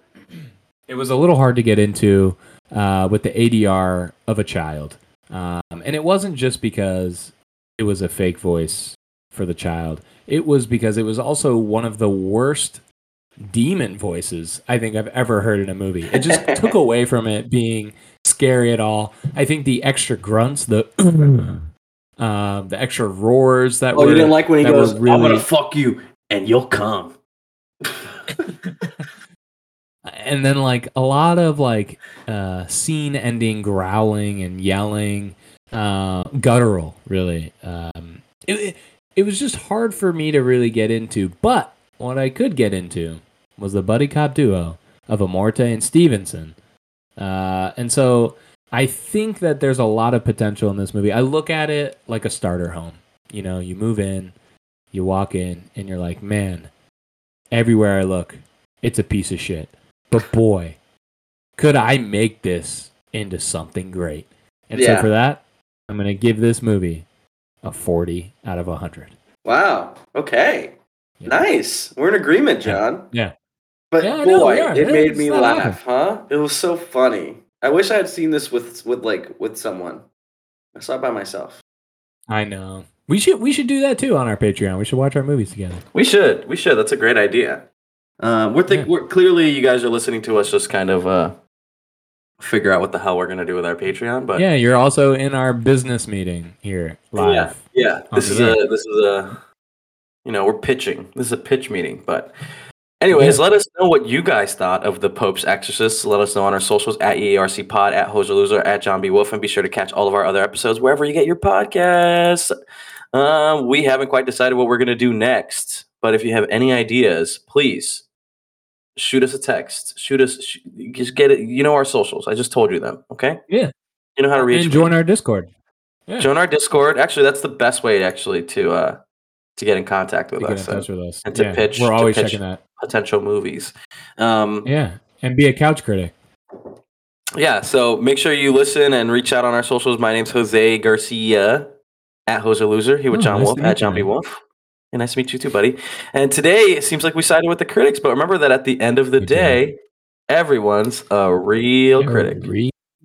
It was a little hard to get into uh, with the ADR of a child, um, and it wasn't just because it was a fake voice for the child. It was because it was also one of the worst demon voices I think I've ever heard in a movie. It just took away from it being scary at all. I think the extra grunts, the uh, the extra roars that oh, were you didn't like when he goes, "I'm gonna fuck you and you'll come." and then like a lot of like uh scene ending growling and yelling uh guttural really um it, it, it was just hard for me to really get into but what i could get into was the buddy cop duo of amorte and stevenson uh and so i think that there's a lot of potential in this movie i look at it like a starter home you know you move in You walk in and you're like, man, everywhere I look, it's a piece of shit. But boy, could I make this into something great? And Yeah. so for that, I'm gonna give this movie a 40 out of 100. Wow. Okay. Yeah. Nice. We're in agreement, Jon. Yeah. But Yeah, know, boy, we it made me laugh, huh? It was so funny. I wish I had seen this with with like with someone. I saw it by myself. I know. We should we should do that too on our Patreon. We should watch our movies together. We should. We should. That's a great idea. Uh, we're, think- Yeah. we're clearly you guys are listening to us just kind of uh, figure out what the hell we're gonna do with our Patreon. But yeah, you're also in our business meeting here live. yeah, yeah. This is a this is a you know we're pitching. This is a pitch meeting. But anyways, let us know what you guys thought of the Pope's Exorcist. Let us know on our socials at EARC Pod, at Hoser Loser, at Jon B Wolf, and be sure to catch all of our other episodes wherever you get your podcasts. Um, we haven't quite decided what we're gonna do next, but if you have any ideas, please shoot us a text. Shoot us. Sh- just get it. You know our socials. I just told you them. Okay. Yeah. You know how to reach. and me. join our Discord. Yeah. Join our Discord. Actually, that's the best way actually to uh to get in contact with to us and with us. and to Yeah, pitch- We're always pitch. checking that. potential movies. Um, yeah. And be a couch critic. Yeah, so make sure you listen and reach out on our socials. My name's Jose Garcia at Jose Loser. Here with Oh, Jon nice Wolf at Jon B. Wolf. Yeah, nice to meet you too, buddy. And today it seems like we sided with the critics, but remember that at the end of the We did. day, everyone's a reel You're critic. a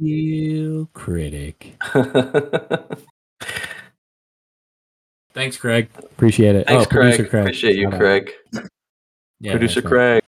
Reel critic. Thanks, Craig. Appreciate it. Thanks, oh, producer Craig. Appreciate you, Craig. Yeah, Producer. Craig.